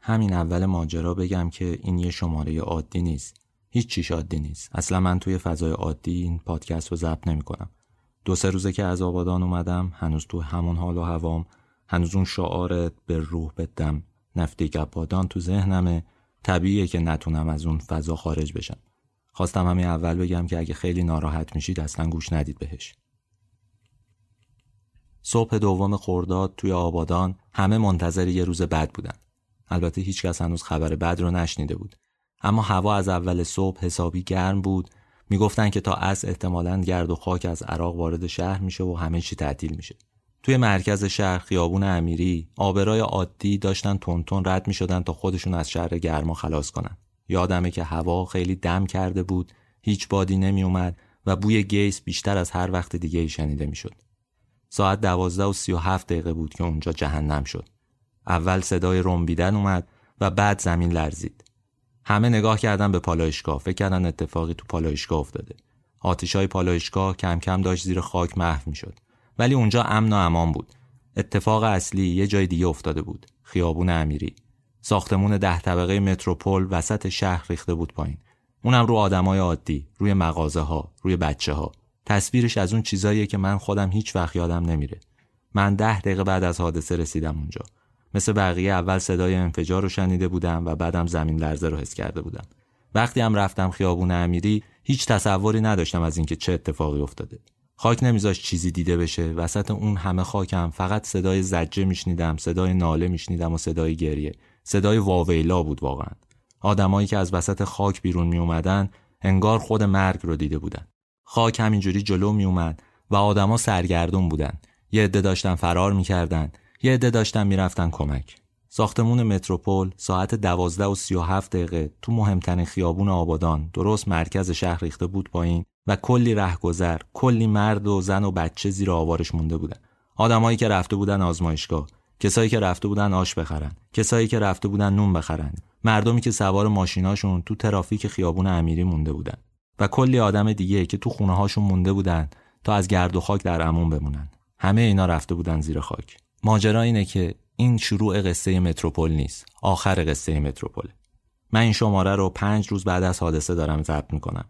همین اول ماجرا بگم که این یه شماره عادی نیست. هیچ چیش عادی نیست. اصلا من توی فضای عادی این پادکست رو ضبط نمی‌کنم. دو سه روزه که از آبادان اومدم هنوز تو همون حال و هوام هنوز اون شعار به روح بدم نفتی آبادان تو ذهنمه طبیعیه که نتونم از اون فضا خارج بشم. خواستم همین اول بگم که اگه خیلی ناراحت میشید اصلا گوش ندید بهش. صبح دوم خورداد توی آبادان همه منتظر یه روز بد بودن. البته هیچکس هنوز خبر بد رو نشنیده بود. اما هوا از اول صبح حسابی گرم بود. می‌گفتن که تا از احتمالا گرد و خاک از عراق وارد شهر میشه و همه چی تعطیل میشه. توی مرکز شهر خیابون امیری آبرای عادی داشتن تونتون رد می‌شدن تا خودشون از شهر گرما خلاص کنن. یادمه که هوا خیلی دم کرده بود هیچ بادی نمی اومد و بوی گیس بیشتر از هر وقت دیگه ای شنیده می‌شد. ساعت دوازده و سی و هفت دقیقه بود که اونجا جهنم شد. اول صدای رنبیدن اومد و بعد زمین لرزید. همه نگاه کردن به پالایشگاه. فکر کردن اتفاقی تو پالایشگاه افتاده. آتیش های پالایشگاه کم کم داشت زیر خاک محو می‌شد. ولی اونجا امن و امان بود. اتفاق اصلی یه جای دیگه افتاده بود. خیابون امیری. ساختمون ده طبقه متروپول وسط شهر ریخته بود پایین. اونم رو آدمای عادی روی مغازه ها روی بچه ها تصویرش از اون چیزاییه که من خودم هیچ وقت یادم نمیره. من ده دقیقه بعد از حادثه رسیدم اونجا. مثل بقیه اول صدای انفجار رو شنیده بودم و بعدم زمین لرزه رو حس کرده بودم. وقتی هم رفتم خیابون امیری هیچ تصوری نداشتم از اینکه چه اتفاقی افتاده. خاک نمیذاش چیزی دیده بشه وسط اون همه خاکم فقط صدای زجه میشنیدم صدای ناله میشنیدم و صدای گریه. صدای واویلا بود واقعا. آدمایی که از وسط خاک بیرون می اومدن انگار خود مرگ رو دیده بودن. خاک همینجوری جلو می اومد و آدما سرگردون بودن. یه عده داشتن فرار می‌کردن. یه عده داشتن می‌رفتن کمک. ساختمون متروپول ساعت دوازده و سی و هفت دقیقه تو مهمترین خیابون آبادان درست مرکز شهر ریخته بود پایین و کلی رهگذر کلی مرد و زن و بچه زیر آوارش مونده بودن. آدمایی که رفته بودن آزمایشگاه کسایی که رفته بودن آش بخرن کسایی که رفته بودن نون بخرن. مردمی که سوار ماشیناشون تو ترافیک خیابون امیری مونده بودن. و کلی آدم دیگه که تو خونه هاشون مونده بودن تا از گرد و خاک در امون بمونن. همه اینا رفته بودن زیر خاک. ماجرا اینه که این شروع قصه متروپول نیست آخر قصه متروپول. من این شماره رو پنج روز بعد از حادثه دارم ضبط می‌کنم.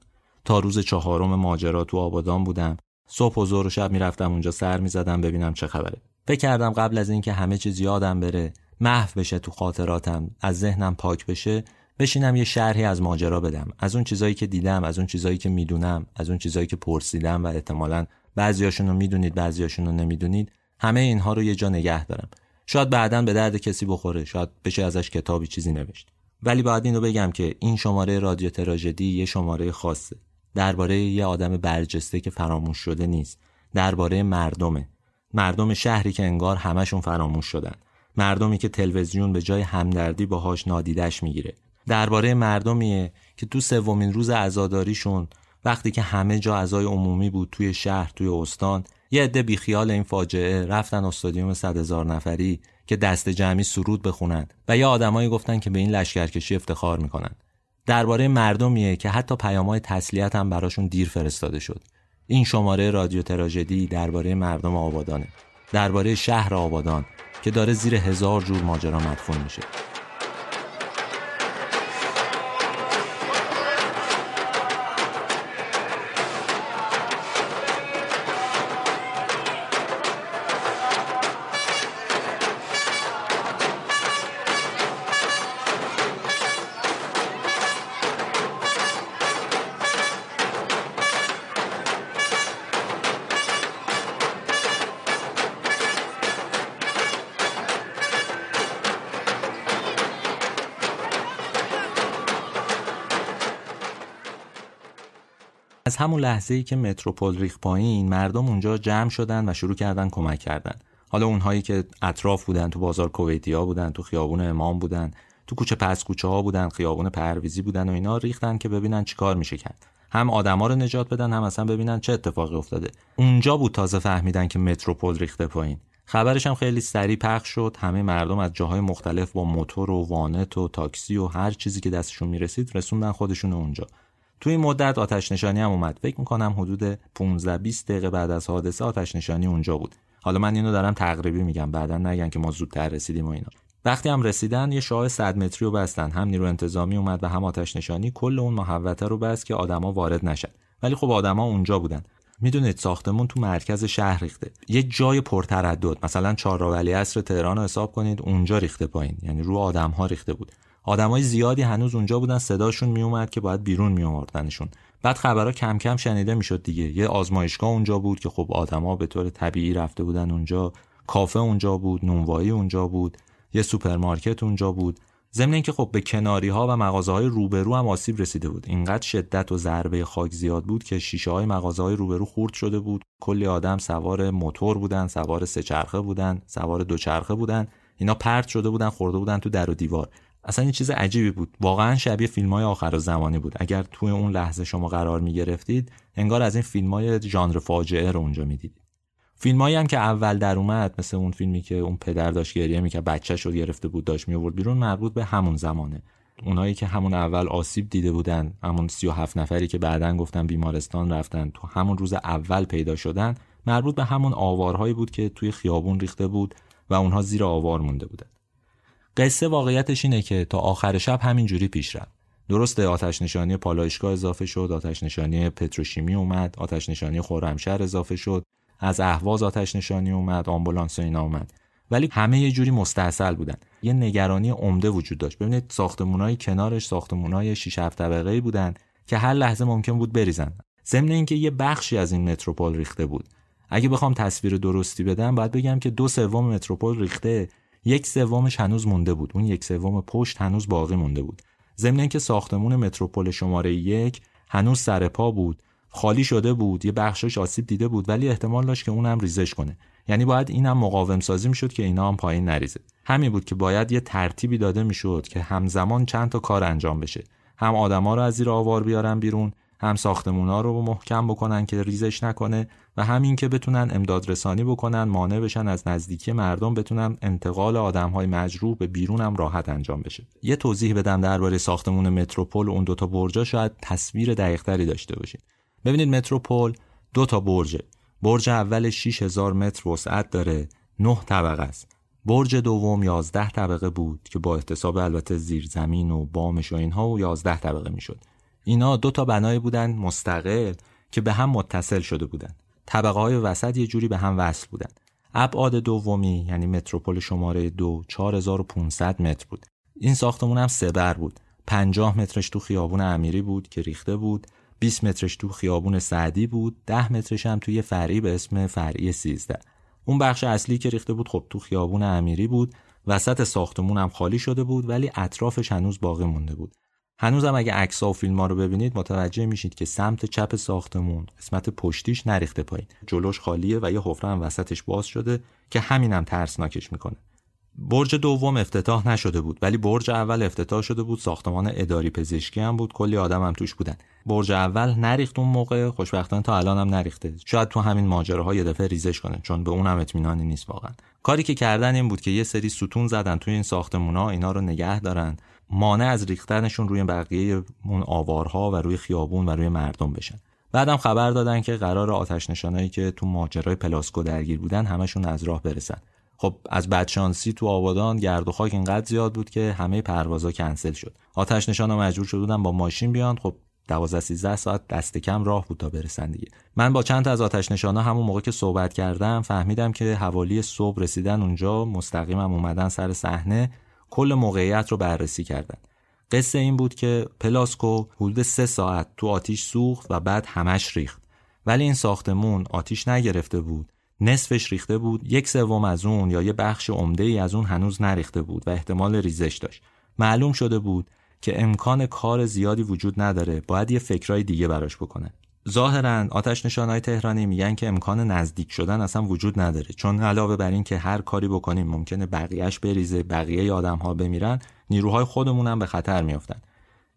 تا روز چهارم ماجرا تو آبادان بودم. صبح و ظهر و شب می‌رفتم اونجا سر می‌زدم ببینم چه خبره. فکر کردم قبل از اینکه همه چیز یادم بره محو بشه تو خاطراتم از ذهنم پاک بشه بشینم یه شرحی از ماجرا بدم. از اون چیزایی که دیدم از اون چیزایی که می‌دونم از اون چیزایی که پرسیدم و احتمالا بعضیاشون رو می‌دونید بعضیاشون رو نمی‌دونید. همه اینها رو یه جا نگه دارم. شاید بعدا به درد کسی بخوره شاید بشه ازش کتابی چیزی نوشت. ولی باید اینو بگم که این شماره رادیو تراژدی یه شماره خاصه. درباره یه آدم برجسته که فراموش شده نیست. درباره مردمه. مردم شهری که انگار همشون فراموش شدن. مردمی که تلویزیون به جای همدردی باهاش نادیدش می‌گیره. درباره مردمیه که تو سومین روز عزاداریشون وقتی که همه جا عزای عمومی بود توی شهر توی استان یه عده بیخیال این فاجعه رفتن استادیوم صد هزار نفری که دست جمعی سرود بخونن و یه آدمایی گفتن که به این لشکرکشی افتخار می‌کنن. درباره مردمیه که حتی پیامهای تسلیت هم براشون دیر فرستاده شد. این شماره رادیو تراژدی درباره مردم آبادانه. درباره شهر آبادان که داره زیر هزار جور ماجرا مدفون میشه. همون لحظه ای که متروپول ریخ پایین مردم اونجا جمع شدن و شروع کردن کمک کردن. حالا اونهایی که اطراف بودن تو بازار کویتیا بودن تو خیابون امام بودن تو کوچه پس کوچه ها بودن خیابون پرویزی بودن و اینا ریختن که ببینن چیکار میشه کرد. هم آدما رو نجات بدن هم اصلا ببینن چه اتفاقی افتاده. اونجا بود تازه فهمیدن که متروپول ریخته پایین. خبرش هم خیلی سریع پخش شد. همه مردم از جاهای مختلف با موتور و وانت و تاکسی و هر چیزی که دستشون می‌رسید رسوندن خودشون اونجا. توی این مدت آتش نشانی هم اومد. فکر می‌کنم حدود 15 20 دقیقه بعد از حادثه آتش نشانی اونجا بود. حالا من اینو دارم تقریبی میگم بعدا نگن که ما زودتر رسیدیم و اینا. وقتی هم رسیدن یه شاه 100 متری رو بستن. هم نیرو انتظامی اومد و هم آتش نشانی کل اون محوطه رو بست که آدما وارد نشن. ولی خب آدما اونجا بودن. می‌دونید ساختمون تو مرکز شهر ریخته. یه جای پرتردد. مثلا چهارراه ولیعصر تهران رو حساب کنید اونجا ریخته پایین. یعنی رو آدم ها ریخته بود. آدمای زیادی هنوز اونجا بودن صداشون میومد که باید بیرون میآوردنشون. بعد خبرها کم کم شنیده می‌شد دیگه. یه آزمایشگاه اونجا بود که خب آدما به طور طبیعی رفته بودن اونجا. کافه اونجا بود نونوایی اونجا بود یه سوپرمارکت اونجا بود. ضمن اینکه خب به کناری ها و مغازه های روبرو هم آسیب رسیده بود. اینقدر شدت و ضربه خاک زیاد بود که شیشه های مغازه های روبرو خورد شده بود. کلی آدم سوار موتور بودن سوار سه چرخه بودن سوار دو چرخه بودن. اینا پرت شده بودن خورده بودن تو در و دیوار. اصلا این چیز عجیبی بود. واقعا شبیه فیلم های آخر زمانی بود. اگر توی اون لحظه شما قرار می گرفتید انگار از این فیلم های ژانر فاجعه رو اونجا می‌دیدید. فیلمایی هم که اول در اومد مثل اون فیلمی که اون پدر داشت گریه می‌کرد بچه شد گرفته بود داشت میورد بیرون مربوط به همون زمانه. اونایی که همون اول آسیب دیده بودن همون 37 نفری که بعدا گفتن بیمارستان رفتن تو همون روز اول پیدا شدن مربوط به همون آوارهایی بود که توی خیابون ریخته بود و اونها زیر آوار مونده بودن. قصه واقعیتش اینه که تا آخر شب همین جوری پیش رفت. درسته آتش نشانی پالایشگاه اضافه شد آتش نشانی پتروشیمی اومد آتش نشانی خرمشهر اضافه شد از اهواز آتش نشانی اومد آمبولانس و اینا اومد. ولی همه یه جوری مستحصل بودن. یه نگرانی عمده وجود داشت. ببینید ساختمونای کنارش ساختمونای 6 7 طبقه‌ای بودن که هر لحظه ممکن بود بریزن. ضمن اینکه یه بخشی از این متروپول ریخته بود. اگه بخوام تصویر درستی بدم باید بگم که دو سوم متروپول ریخته یک سومش هنوز مونده بود. اون یک سوم پشت هنوز باقی مونده بود. ضمن اینکه ساختمون متروپول شماره یک هنوز سر پا بود. خالی شده بود. یه بخشش آسیب دیده بود ولی احتمال داشت که اونم ریزش کنه. یعنی باید اینم مقاوم سازی می‌شد که اینا هم پایین نریزه. همین بود که باید یه ترتیبی داده می‌شد که همزمان چند تا کار انجام بشه. هم آدما رو از زیر آوار بیارن بیرون هم ساختمونا رو محکم بکنن که ریزش نکنه و همین که بتونن امداد رسانی بکنن مانع بشن از نزدیکی مردم بتونن انتقال آدم های مجروح به بیرون هم راحت انجام بشه. یه توضیح بدم درباره ساختمون متروپول و اون دوتا برجا شاید تصویر دقیقتری داشته باشید ببینید متروپول دو تا برجه. برج اول 6000 متر وسعت داره 9 طبقه است. برج دوم 11 طبقه بود که با احتساب البته زیرزمین و بامش و اینها و 11 طبقه می‌شد. اینا دو تا بنای بودن مستقل که به هم متصل شده بودن. طبقه های وسط یه جوری به هم وصل بودن. ابعاد دومی یعنی متروپول شماره دو 4500 متر بود. این ساختمون هم سه بود. 50 مترش تو خیابون امیری بود که ریخته بود. 20 مترش تو خیابون سعدی بود. 10 مترش هم توی فرعی به اسم فرعی 13 اون بخش اصلی که ریخته بود خب تو خیابون امیری بود. وسط ساختمون هم خالی شده بود ولی اطرافش هنوز باقی مونده بود. هنوزم اگه عکس و فیلم ها رو ببینید متوجه میشید که سمت چپ ساختمون قسمت پشتیش نریخته پایین. جلوش خالیه و یه حفره هم وسطش باز شده که همینم ترسناکش می‌کنه. برج دوم افتتاح نشده بود ولی برج اول افتتاح شده بود. ساختمان اداری پزشکی هم بود. کلی آدم هم توش بودن. برج اول نریخت اون موقع. خوشبختانه تا الان هم نریخته. شاید تو همین ماجراها یه دفعه ریزش کنه چون به اونم اطمینانی نیست واقعا. کاری که کردن این بود که یه سری ستون زدن توی این ساختمونا اینا رو نگه دارن. مانع از ریختنشون روی بقیه اون آوارها و روی خیابون و روی مردم بشن. بعدم خبر دادن که قرار آتش نشانایی که تو ماجرای پلاسکو درگیر بودن همشون از راه برسن. خب از بدشانسی تو آبادان گرد و خاک اینقدر زیاد بود که همه پروازا کنسل شد. آتش نشانا مجبور شده بودن با ماشین بیان. خب 12 13 ساعت دست کم راه بود تا برسن دیگه. من با چند تا از آتش نشانا همون موقع که صحبت کردم فهمیدم که حوالی صبح رسیدن اونجا مستقیمم اومدن سر صحنه. کل موقعیت رو بررسی کردن. قصه این بود که پلاسکو حدود سه ساعت تو آتیش سوخت و بعد همش ریخت. ولی این ساختمون آتیش نگرفته بود. نصفش ریخته بود یک سوم از اون یا یه بخش عمده ای از اون هنوز نریخته بود و احتمال ریزش داشت. معلوم شده بود که امکان کار زیادی وجود نداره باید یه فکرای دیگه براش بکنه ظاهرا آتش نشانهای تهرانی میگن که امکان نزدیک شدن اصلا وجود نداره. چون علاوه بر این که هر کاری بکنیم ممکنه بقیهش بریزه بقیه آدم ها بمیرن نیروهای خودمون هم به خطر میافتن.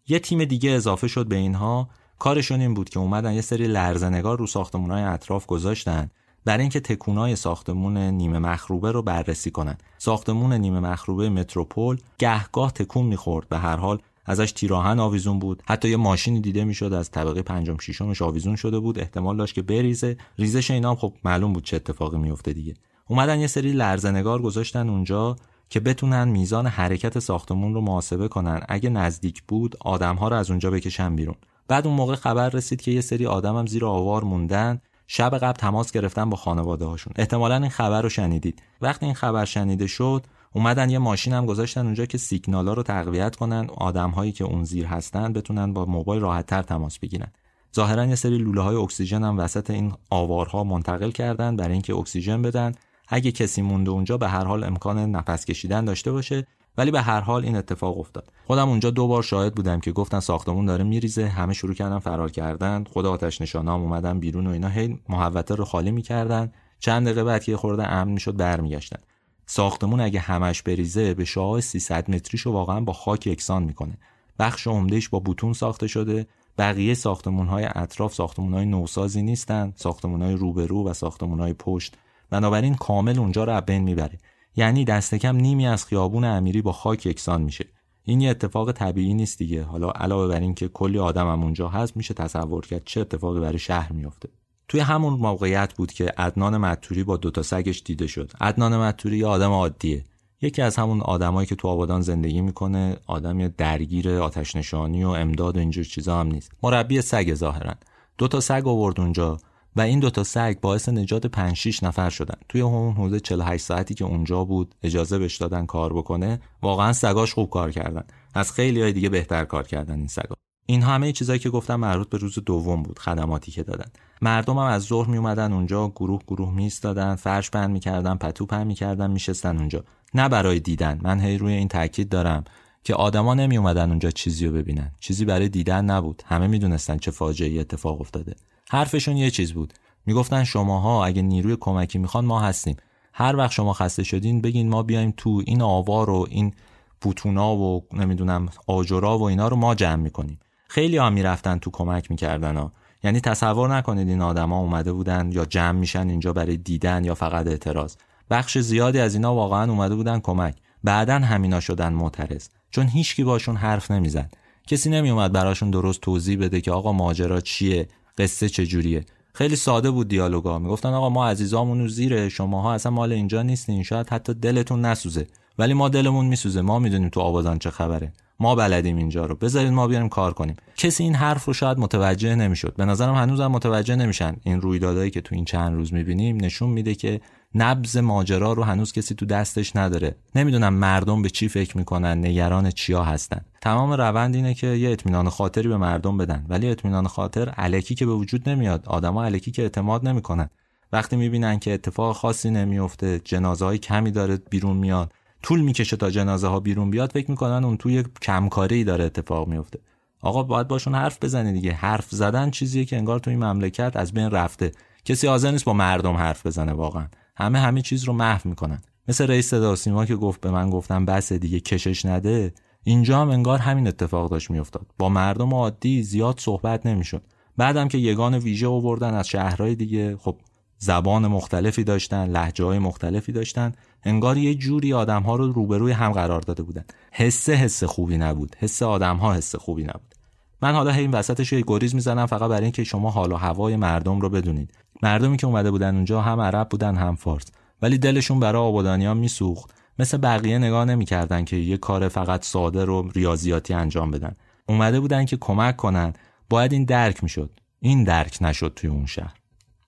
یه تیم دیگه اضافه شد به اینها. کارشون این بود که اومدن یه سری لرزنگار رو ساختمونهای اطراف گذاشتن برای اینکه تکونای ساختمون نیمه مخروبه رو بررسی کنن. ساختمون نیمه مخروبه متروپول گهگاه تکون می‌خورد به هر حال. ازش تیراهن آویزون بود. حتی یه ماشینی دیده می‌شد از طبقه پنجم ششمش آویزون شده بود. احتمال داشت که بریزه. ریزش اینا هم خب معلوم بود چه اتفاقی میفته دیگه. اومدن یه سری لرزنگار گذاشتن اونجا که بتونن میزان حرکت ساختمون رو محاسبه کنن. اگه نزدیک بود آدمها رو از اونجا بکشن بیرون. بعد اون موقع خبر رسید که یه سری آدمم زیر آوار موندن. شب قبل تماس گرفتن با خانواده هاشون احتمالا این خبر رو شنیدید. وقتی این خبر شنیده شد اومدن یه ماشین هم گذاشتن اونجا که سیگنالا رو تقویت کنن آدم هایی که اون زیر هستن بتونن با موبایل راحت تر تماس بگیرن. ظاهرا یه سری لوله های اکسیژن هم وسط این آوارها منتقل کردن برای اینکه اکسیژن بدن. اگه کسی مونده اونجا به هر حال امکان نفس کشیدن داشته باشه ولی به هر حال این اتفاق افتاد. خودم اونجا دو بار شاهد بودم که گفتن ساختمون داره میریزه همه شروع کردن فرار کردن. خود آتش نشانام اومدن بیرون و اینا هی محوطه رو خالی می‌کردن. چند دقیقه بعد که خورده امن می‌شد برمیگشتن. ساختمون اگه همش بریزه به شعاع 300 متریشو واقعا با خاک یکسان می‌کنه. بخش عمدهش با بوتون ساخته شده. بقیه ساختمون های اطراف ساختمون های نوسازی نیستن. ساختمون های روبرو و ساختمون های پشت. بنابراین کامل اونجا رو بین می‌بره. یعنی دست کم نیمی از خیابون امیری با خاک یکسان میشه. این یه اتفاق طبیعی نیست دیگه. حالا علاوه بر این که کلی آدم هم اونجا هست میشه تصور کرد چه اتفاقی برای شهر میافته. توی همون موقعیت بود که عدنان متوری با دوتا سگش دیده شد. عدنان متوری یه آدم عادیه. یکی از همون آدمایی که تو آبادان زندگی می‌کنه آدم درگیر آتش نشانی و امداد و اینجور چیزا هم نیست. مربی سگ ظاهرا. دو تا سگ آورد اونجا و این دوتا سگ باعث نجات 5 6 نفر شدن. توی همون حدود 48 ساعتی که اونجا بود اجازه بهش دادن کار بکنه واقعا سگاش خوب کار کردن. از خیلی های دیگه بهتر کار کردن این سگا. این همه چیزایی که گفتم مربوط به روز دوم بود خدماتی که دادن. مردم هم از ظهر می اومدن اونجا گروه گروه میستادن فرش بند می‌کردن پتو پهن می‌کردن میشستن اونجا. نه برای دیدن. من هی روی این تاکید دارم که آدما نمی اومدن اونجا چیزی رو ببینن. چیزی برای دیدن نبود. همه می‌دونستن چه فاجعه اتفاق افتاده. حرفشون یه چیز بود. می‌گفتن شماها اگه نیروی کمکی می‌خوان ما هستیم. هر وقت شما خسته شدین بگین ما بیایم تو این آوار و این بوتونا و نمی‌دونم آجرا و اینا رو ما جمع می‌کنیم. خیلی ها می‌رفتن تو کمک می‌کردن ها. یعنی تصور نکنید این آدما اومده بودن یا جمع میشن اینجا برای دیدن یا فقط اعتراض. بخش زیادی از اینا واقعا اومده بودن کمک. بعدا همینا شدن معترض. چون هیچکی باشون حرف نمی‌زد. کسی نمیومد براشون درست توضیح بده که آقا ماجرا چیه قصه چجوریه. خیلی ساده بود دیالوگا. می‌گفتن آقا ما عزیزامون رو زیره شماها اصلا مال اینجا نیستین شاید حتی دلتون نسوزه. ولی ما دلمون میسوزه. ما می‌دونیم تو آبادان چه خبره. ما بلدیم اینجا رو. بذارید ما بیاریم کار کنیم. کسی این حرف رو شاید متوجه نمی‌شد. به نظرم هنوزم متوجه نمیشن. این رویدادهایی که تو این چند روز می‌بینیم نشون میده که نبز ماجرا رو هنوز کسی تو دستش نداره. نمی‌دونم مردم به چی فکر می‌کنن نگران چیا هستن. تمام روند اینه که یه اطمینان خاطری به مردم بدن. ولی اطمینان خاطر علکی که به وجود نمیاد. آدما علکی که اعتماد نمی‌کنن. وقتی می‌بینن که اتفاق خاصی نمیفته جنازه های کمی داره بیرون میاد. طول می‌کشه تا جنازه ها بیرون بیاد فکر می‌کنن اون توی کمکاری داره اتفاق میفته آقا باید باشون حرف بزنی دیگه. حرف زدن چیزیه که انگار تو این مملکت از بین رفته. کسی حاضر نیست با مردم حرف بزنه واقعا. همه همه چیز رو محو می‌کنن. مثل رئیس صدا سیما که گفت به من گفتم بس دیگه کشش نده. اینجا هم انگار همین اتفاق داشت میافتاد. با مردم عادی زیاد صحبت نمی‌شد. بعدم که یگان ویژه آوردن از شهرهای دیگه خب زبان مختلفی داشتن لحجه های مختلفی داشتن. انگار یه جوری آدم ها رو روبروی هم قرار داده بودن. حس حس خوبی نبود. حس آدم ها حس خوبی نبود. من حالا این وسطش یه گریز می‌زنم فقط برای اینکه شما حال و هوای مردم رو بدونید. مردمی که اومده بودن اونجا هم عرب بودن هم فارس. ولی دلشون برای آبادانیان میسوخت. مثل بقیه نگاه نمی‌کردن که یه کار فقط ساده رو ریاضیاتی انجام بدن. اومده بودن که کمک کنن. باید این درک می‌شد. این درک نشد توی اون شهر.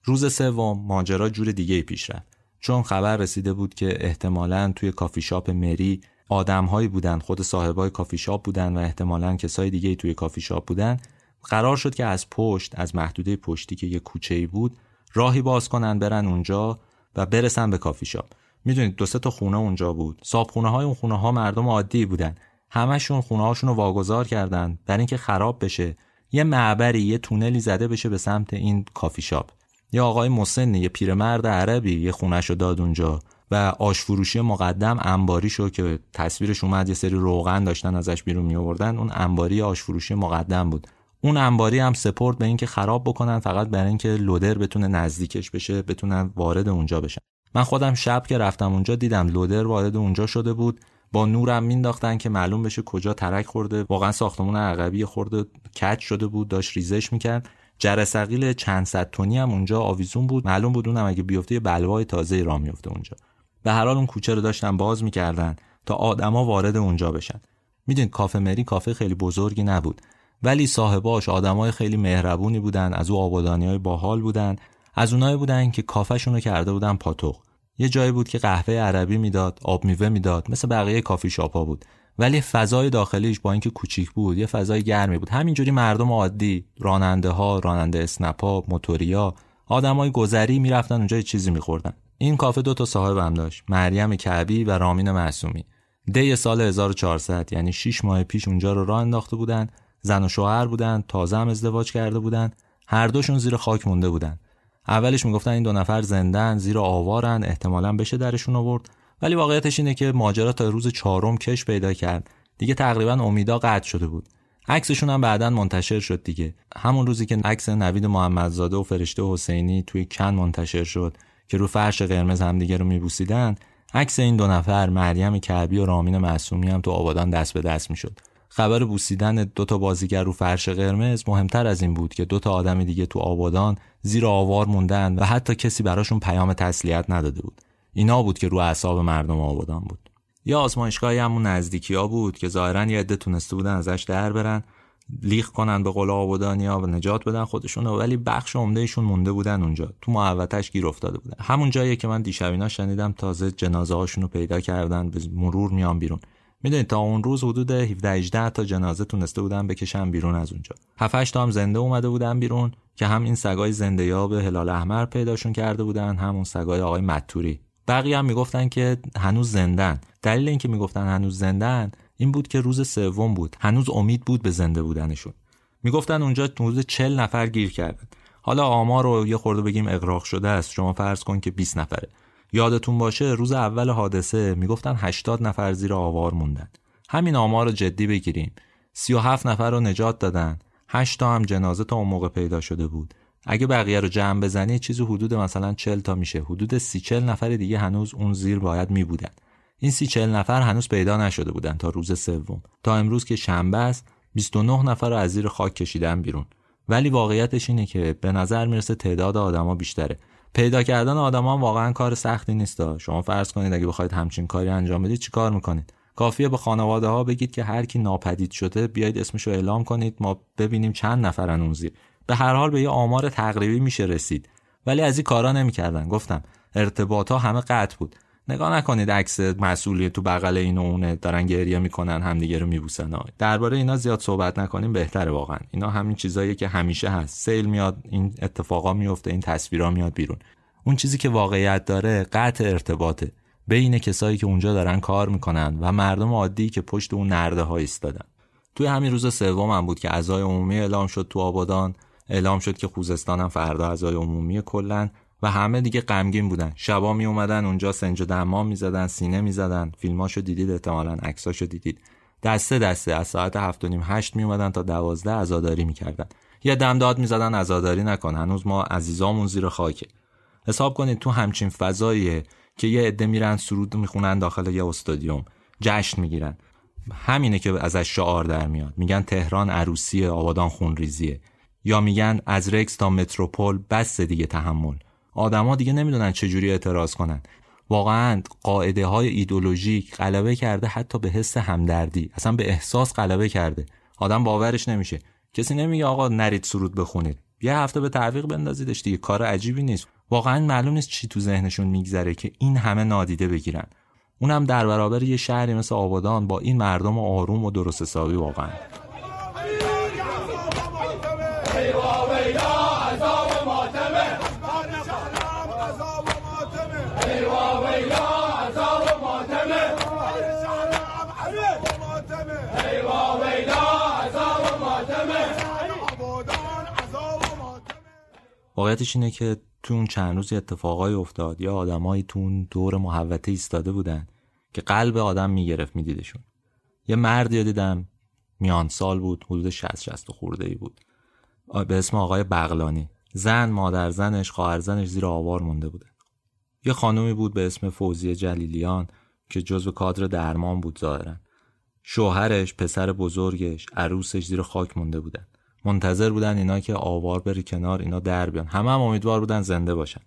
روز سوم ماجرا جور دیگه پیش رفت. چون خبر رسیده بود که احتمالا توی کافی شاپ مری آدمهایی بودن خود صاحبای کافی شاپ بودن و احتمالا کسای دیگه توی کافی شاپ بودن قرار شد که از پشت از محدوده پشتی که یه کوچه ای بود راهی باز کنن برن اونجا و برسن به کافی شاپ. می‌دونید دو سه تا خونه اونجا بود. صاحب خونه های اون خونه ها مردم عادی بودن. همشون خونه هاشون رو واگذار کردن برای اینکه خراب بشه. یه معبری یه تونلی زده بشه به سمت این کافی شاپ. یه آقای مسنی یه پیرمرد عربی یه خونش داد اونجا و آشفروشی مقدم انباری شو که تصویرش اومد یه سری روغن داشتن ازش بیرون می آوردن اون انباری آشفروشی مقدم بود. اون انباری هم سپورت به اینکه خراب بکنن فقط برای اینکه لودر بتونه نزدیکش بشه بتونن وارد اونجا بشن. من خودم شب که رفتم اونجا دیدم لودر وارد اونجا شده بود. با نورم مینداختن که معلوم بشه کجا ترک خورده. واقعا ساختمون عقبی خورده کج شده بود داشت ریزش می‌کرد. جرثقیل چند صد تونی هم اونجا آویزون بود. معلوم بود اونم اگه بیفته یه بلوای تازه را میفته اونجا. به هر حال اون کوچه رو داشتن باز می‌کردن تا آدما وارد اونجا بشن. می‌دونید کافه مری کافه خیلی بزرگی نبود. ولی صاحباش آدمای خیلی مهربونی بودن از او آبادانی های باحال بودن. از اونایی بودن که کافهشون رو کرده بودن پاتوق. یه جایی بود که قهوه عربی می‌داد آب میوه می‌داد مثل بقیه کافی شاپا بود. ولی فضای داخلیش با اینکه کوچیک بود یه فضای گرمی بود. همینجوری مردم عادی راننده ها راننده اسنپا موتوریا آدمای گذری می‌رفتن اونجا چیزی میخوردن. این کافه دو تا صاحب هم داشت مریم کعبی و رامین معصومی. دی سال 1400 یعنی 6 ماه پیش اونجا رو راه انداخته بودن زن و شوهر بودن تازه هم ازدواج کرده بودن هر دوشون زیر خاک مونده بودن. اولش می‌گفتن این دو نفر زندن زیر آوارن احتمالا بشه درشون آورد. ولی واقعیتش اینه که ماجرا تا روز چهارم کش پیدا کرد. دیگه تقریبا امیدا قطع شده بود. عکسشون هم بعدا منتشر شد دیگه. همون روزی که عکس نوید محمدزاده و فرشته حسینی توی کن منتشر شد که رو فرش قرمز همدیگه رو میبوسیدن عکس این دو نفر مریم کعبی و رامین معصومی هم تو آبادان دست به دست می‌شد. خبر بوسیدن دو تا بازیگر رو فرش قرمز مهمتر از این بود که دو تا آدم دیگه تو آبادان زیر آوار موندن و حتی کسی براشون پیام تسلیت نداده بود. اینا بود که رو اعصاب مردم آبادان بود. یا آزمایشگاهی همون نزدیکی ها بود که ظاهرا یه عده تونسته بودن ازش در برن لیخ کنن به قول آبادانیا و نجات بدن خودشون ولی بخش عمدهشون مونده بودن اونجا. تو محوطش گیر افتاده بودن. همون جایی که من دیشب شنیدم تازه جنازه هاشون رو پیدا کردن به مرور میان بیرون. می‌دونید تا اون روز حدود 17 18 تا جنازه تونسته بودن بکشن بیرون از اونجا. 7 تا هم زنده اومده بودن بیرون که هم این سگای زنده یاب هلال احمر پیداشون کرده بودن همون سگای آقای متوری. بقیه هم می‌گفتن که هنوز زندن. دلیل اینکه می‌گفتن هنوز زندن این بود که روز سوم بود. هنوز امید بود به زنده بودنشون. می‌گفتن اونجا حدود 40 نفر گیر کردن. حالا آمار رو یه خورده بگیم اقراق شده است. شما فرض کن که 20 نفره. یادتون باشه روز اول حادثه می‌گفتن 80 نفر زیر آوار موندن. همین آمار رو جدی بگیریم. 37 نفر رو نجات دادن. 8 تا هم جنازه تا اون موقع پیدا شده بود. اگه بقیه رو جمع بزنی چیزی حدود مثلا 40 تا میشه. حدود 30 40 نفر دیگه هنوز اون زیر باید می بودن این 30 40 نفر هنوز پیدا نشده بودن تا روز سوم. تا امروز که شنبه است 29 نفر رو از زیر خاک کشیدن بیرون. ولی واقعیتش اینه که به نظر می‌رسه تعداد آدما بیشتره. پیدا کردن آدما واقعا کار سختی نیست شما فرض کنید اگه بخواید همچین کاری انجام بدید چیکار می‌کنید؟ کافیه به خانواده ها بگید که هر کی ناپدید شده بیاید اسمشو اعلام کنید ما ببینیم چند نفرن اون زیر. به هر حال به یه آمار تقریبی میشه رسید. ولی از این کارا نمی‌کردن. گفتم ارتباط ها همه قطع بود. نگاه نکنید عکس مسئولی تو بغل این و اونه دارن گریه می‌کنن همدیگه رو میبوسن. درباره اینا زیاد صحبت نکنیم بهتره واقعا. اینا همین چیزایی که همیشه هست. سیل میاد این اتفاقا میفته این تصویرا میاد بیرون. اون چیزی که واقعیت داره قطع ارتباطه. بین کسایی که اونجا دارن کار می‌کنن و مردم عادی که پشت اون نرده ها ایستادن. توی همین روز سوم هم بود که اعضای عمومی اعلام شد تو آبادان. اعلام شد که خوزستان هم فردا اعضای عمومی کلن و همه دیگه غمگین بودن. شبا می اومدن اونجا سنج و دمام می‌زدن سینه می‌زدن فیلماشو دیدید احتمالا عکساشو دیدید. دسته دسته از ساعت هفت و نیم هشت می اومدن تا دوازده عزاداری می‌کردن یه دم داد می‌زدن عزاداری نکن. هنوز ما عزیزامون زیر خاکه. حساب کنید تو همچین فضاییه که یه عده میرن سرود می‌خونن داخل یه استادیوم. جشن می‌گیرن. همینه که ازش شعار در میاد. میگن تهران عروسی آبادان خونریزیه. یا میگن از رکس تا متروپول بس دیگه تحمل. آدما دیگه نمی‌دونن چجوری اعتراض کنن. واقعا قاعده های ایدولوژیک غلبه کرده حتی به حس همدردی. اصلا به احساس غلبه کرده. آدم باورش نمیشه. کسی نمیگه آقا نرید سرود بخونید. یه هفته به تعویق بندازیدش دیگه. کار عجیبی نیست. واقعا معلوم نیست چی تو ذهنشون میگذره که این همه نادیده بگیرن. اونم در برابر یه شهری مثل آبادان با این مردم آروم و درست حسابی واقعا. واقعیتش اینه که تو اون چند روز اتفاقای افتاد یا آدمایی تو اون دور محوطه ایستاده بودن که قلب آدم می‌گرفت میدیدشون. یه مردی دیدم میان سال بود حدود 60 60 خورده ای بود. به اسم آقای بغلانی. زن مادر زنش خواهر زنش زیر آوار مونده بودن. یه خانومی بود به اسم فوزی جلیلیان که جزو کادر درمان بود ظاهرا. شوهرش پسر بزرگش عروسش زیر خاک مونده بودن. منتظر بودن اینا که آوار بری کنار اینا در بیان. همه هم امیدوار بودن زنده باشن.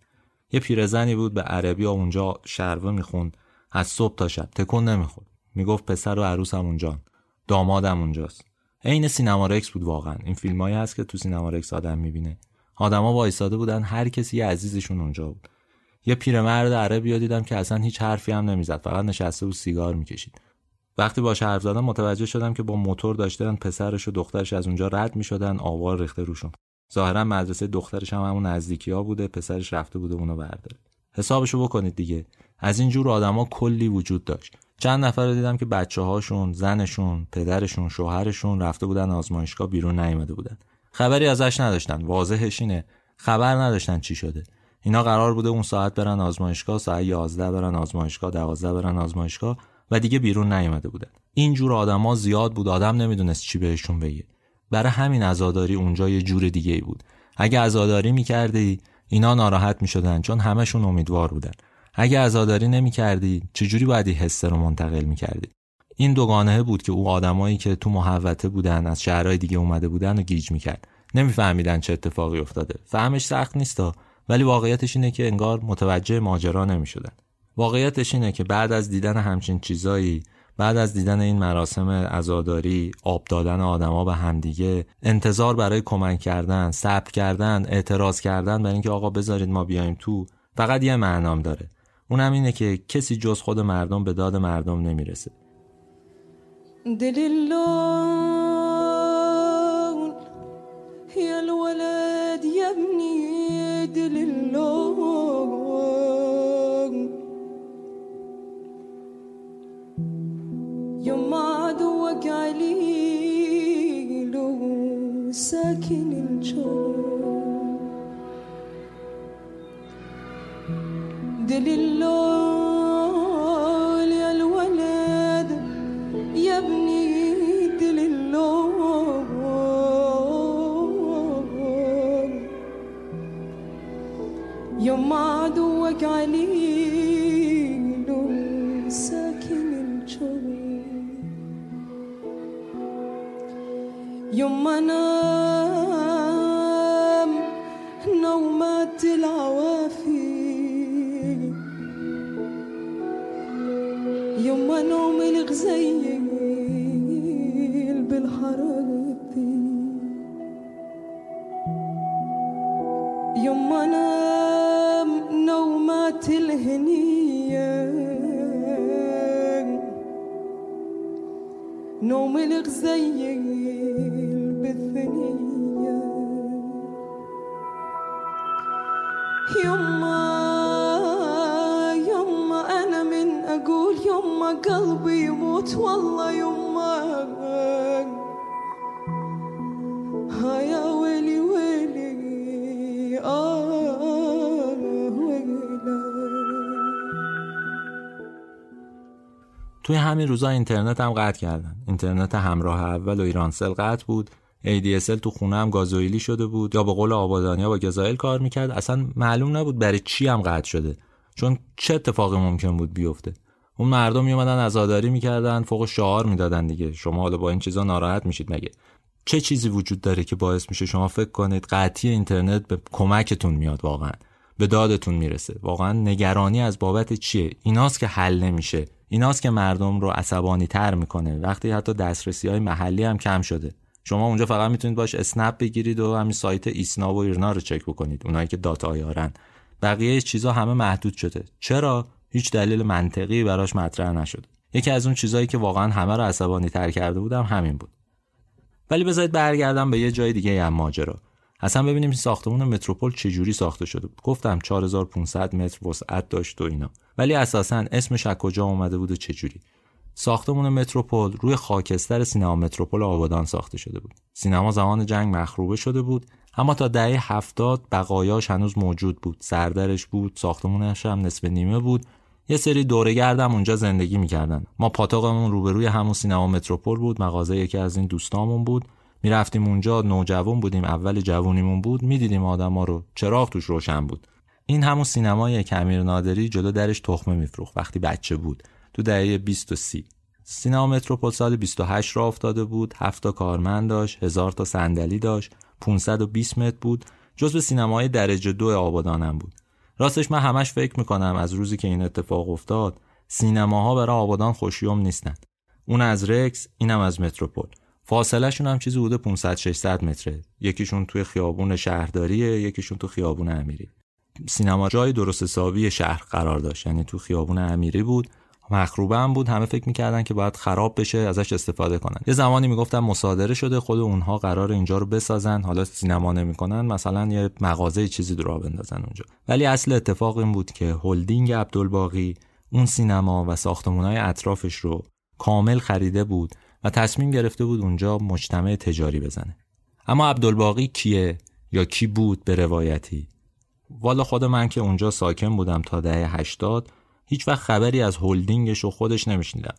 یه پیرزنی بود به عربی اونجا شربه می‌خوند. از صبح تا شب. تکون نمی‌خورد. می‌گفت پسر و عروسم اونجان دامادم اونجاست. عین سینما رکس بود واقعا. این فیلمایی هست که تو سینما رکس آدم می‌بینه. آدما وایساده بودن. هر کسی یه عزیزشون اونجا بود. یه پیرمرد عربی دیدم که اصلا هیچ حرفی هم نمی‌زد. فقط نشسته و سیگار می‌کشید. وقتی باش حرف زدم متوجه شدم که با موتور داشتن پسرش و دخترش از اونجا رد می‌شدن آوار ریخته روشون. ظاهرا مدرسه دخترش هم همون نزدیکی ها بوده پسرش رفته بوده اونو برداره. حسابشو بکنید دیگه. از این جور آدما کلی وجود داشت. چند نفر رو دیدم که بچه هاشون زنشون پدرشون شوهرشون رفته بودن آزمایشگاه بیرون نیامده بودن. خبری ازش نداشتن. واضحش اینه. خبر نداشتن چی شده. اینا قرار بوده اون ساعت برن آزمایشگاه ساعت 11 برن آزمایشگاه 12 برن آزمایشگاه. و دیگه بیرون نیامده بودن. این جور آدما زیاد بود آدم نمی‌دونست چی بهشون بگه. برای همین عزاداری اونجا یه جور دیگه ای بود. اگه عزاداری می‌کردی اینا ناراحت می‌شدن چون همشون امیدوار بودن. اگه عزاداری نمی‌کردی چجوری باید حسه رو منتقل می‌کردی؟ این دوگانه بود که او آدمایی که تو محوته بودن از شهرهای دیگه اومده بودن و گیج می‌کرد. نمیفهمیدن چه اتفاقی افتاده. فهمش سخت نیستا ولی واقعیتش اینه که انگار متوجه ماجرا نمی‌شدن. واقعیتش اینه که بعد از دیدن همچین چیزایی بعد از دیدن این مراسم عزاداری آب دادن آدما به همدیگه انتظار برای کمک کردن صبر کردن اعتراض کردن برای اینکه آقا بذارید ما بیایم تو فقط یه معنام داره. اونم اینه که کسی جز خود مردم به داد مردم نمی‌رسه. دل الولد يوم ساكن الجو دل يا الولد يا ابني دل اللول. يوم عدوك عليل ساكن الجو يوم انام saying توی همین روزا اینترنت هم قطع کردن. اینترنت همراه اول و ایرانسل قطع بود. ADSL تو خونه هم گازوئیلی شده بود. یا به قول آبادانیا با گزایل کار می‌کرد. اصلا معلوم نبود برای چی هم قطع شده. چون چه اتفاقی ممکن بود بیفته. اون مردم میومدن عزاداری می‌کردن فوق شعار می‌دادن دیگه. شما حالا با این چیزا ناراحت میشید مگه؟ چه چیزی وجود داره که باعث میشه شما فکر کنید قطعی اینترنت به کمکتون میاد واقعا؟ به دادتون می‌رسه. واقعا نگرانی از بابت چیه؟ ایناست که حل نمیشه. ایناست که مردم رو عصبانی تر می‌کنه. وقتی حتی دسترسی های محلی هم کم شده. شما اونجا فقط می‌تونید باش اسنپ بگیرید و همین سایت ایسنا و ایرنا رو چک بکنید. اونایی که داتا یارن بقیه چیزا همه محدود شده. چرا؟ هیچ دلیل منطقی براش مطرح نشده یکی از اون چیزایی که واقعا همه رو عصبانی تر کرده بودم همین بود. ولی بذارید برگردم به یه جای دیگه هم ماجرا. اصلا ببینیم این ساختمون متروپول چجوری ساخته شده بود. گفتم 4500 متر وسعت داشت و اینا. ولی اساسا اسمش از کجا اومده بود و چجوری؟ ساختمون متروپول روی خاکستر سینما متروپول آبادان ساخته شده بود. سینما زمان جنگ مخروبه شده بود اما تا دهه هفتاد بقایاش هنوز موجود بود. سردرش بود ساختمونش هم نصف نیمه بود. یه سری دورگردم اونجا زندگی می‌کردن. ما پاتاقمون روبروی همون سینما متروپول بود مغازه یکی از این دوستامون بود. می‌رفتیم اونجا نوجوان بودیم اول جوونیمون بود می‌دیدیم آدما رو. چراغ توش روشن بود. این همون سینمای کمیر نادری جلو درش تخمه میفروخت وقتی بچه بود. تو دهه 20 و 30 سینما متروپول سال 28 را افتاده بود 7 تا کارمند داشت هزار تا صندلی داشت 520 متر بود. جزو سینمای درجه دو آبادانم بود. راستش من همش فکر می‌کنم از روزی که این اتفاق افتاد سینماها برای آبادان خوشیوم نیستن. اون از رکس اینم از متروپول. فاصله شون هم چیزی بوده 500 600 متره. یکیشون توی خیابون شهرداریه یکیشون تو خیابون امیری. سینما جای درست حسابی شهر قرار داشت. یعنی تو خیابون امیری بود مخروبه هم بود. همه فکر می‌کردن که باید خراب بشه ازش استفاده کنن. یه زمانی می‌گفتن مصادره شده خود اونها قرار اینجا رو بسازن. حالا سینما نمی‌کنن مثلا یه مغازه چیزی رو بندازن اونجا. ولی اصل اتفاق این بود که هلدینگ عبدالباقی اون سینما و ساختمونای اطرافش رو کامل خریده بود. و تصمیم گرفته بود اونجا مجتمع تجاری بزنه. اما عبدالباقی کیه یا کی بود به روایتی؟ والا خود من که اونجا ساکن بودم تا دهه 80 هیچ وقت خبری از هلدینگش و خودش نمیشنیدم.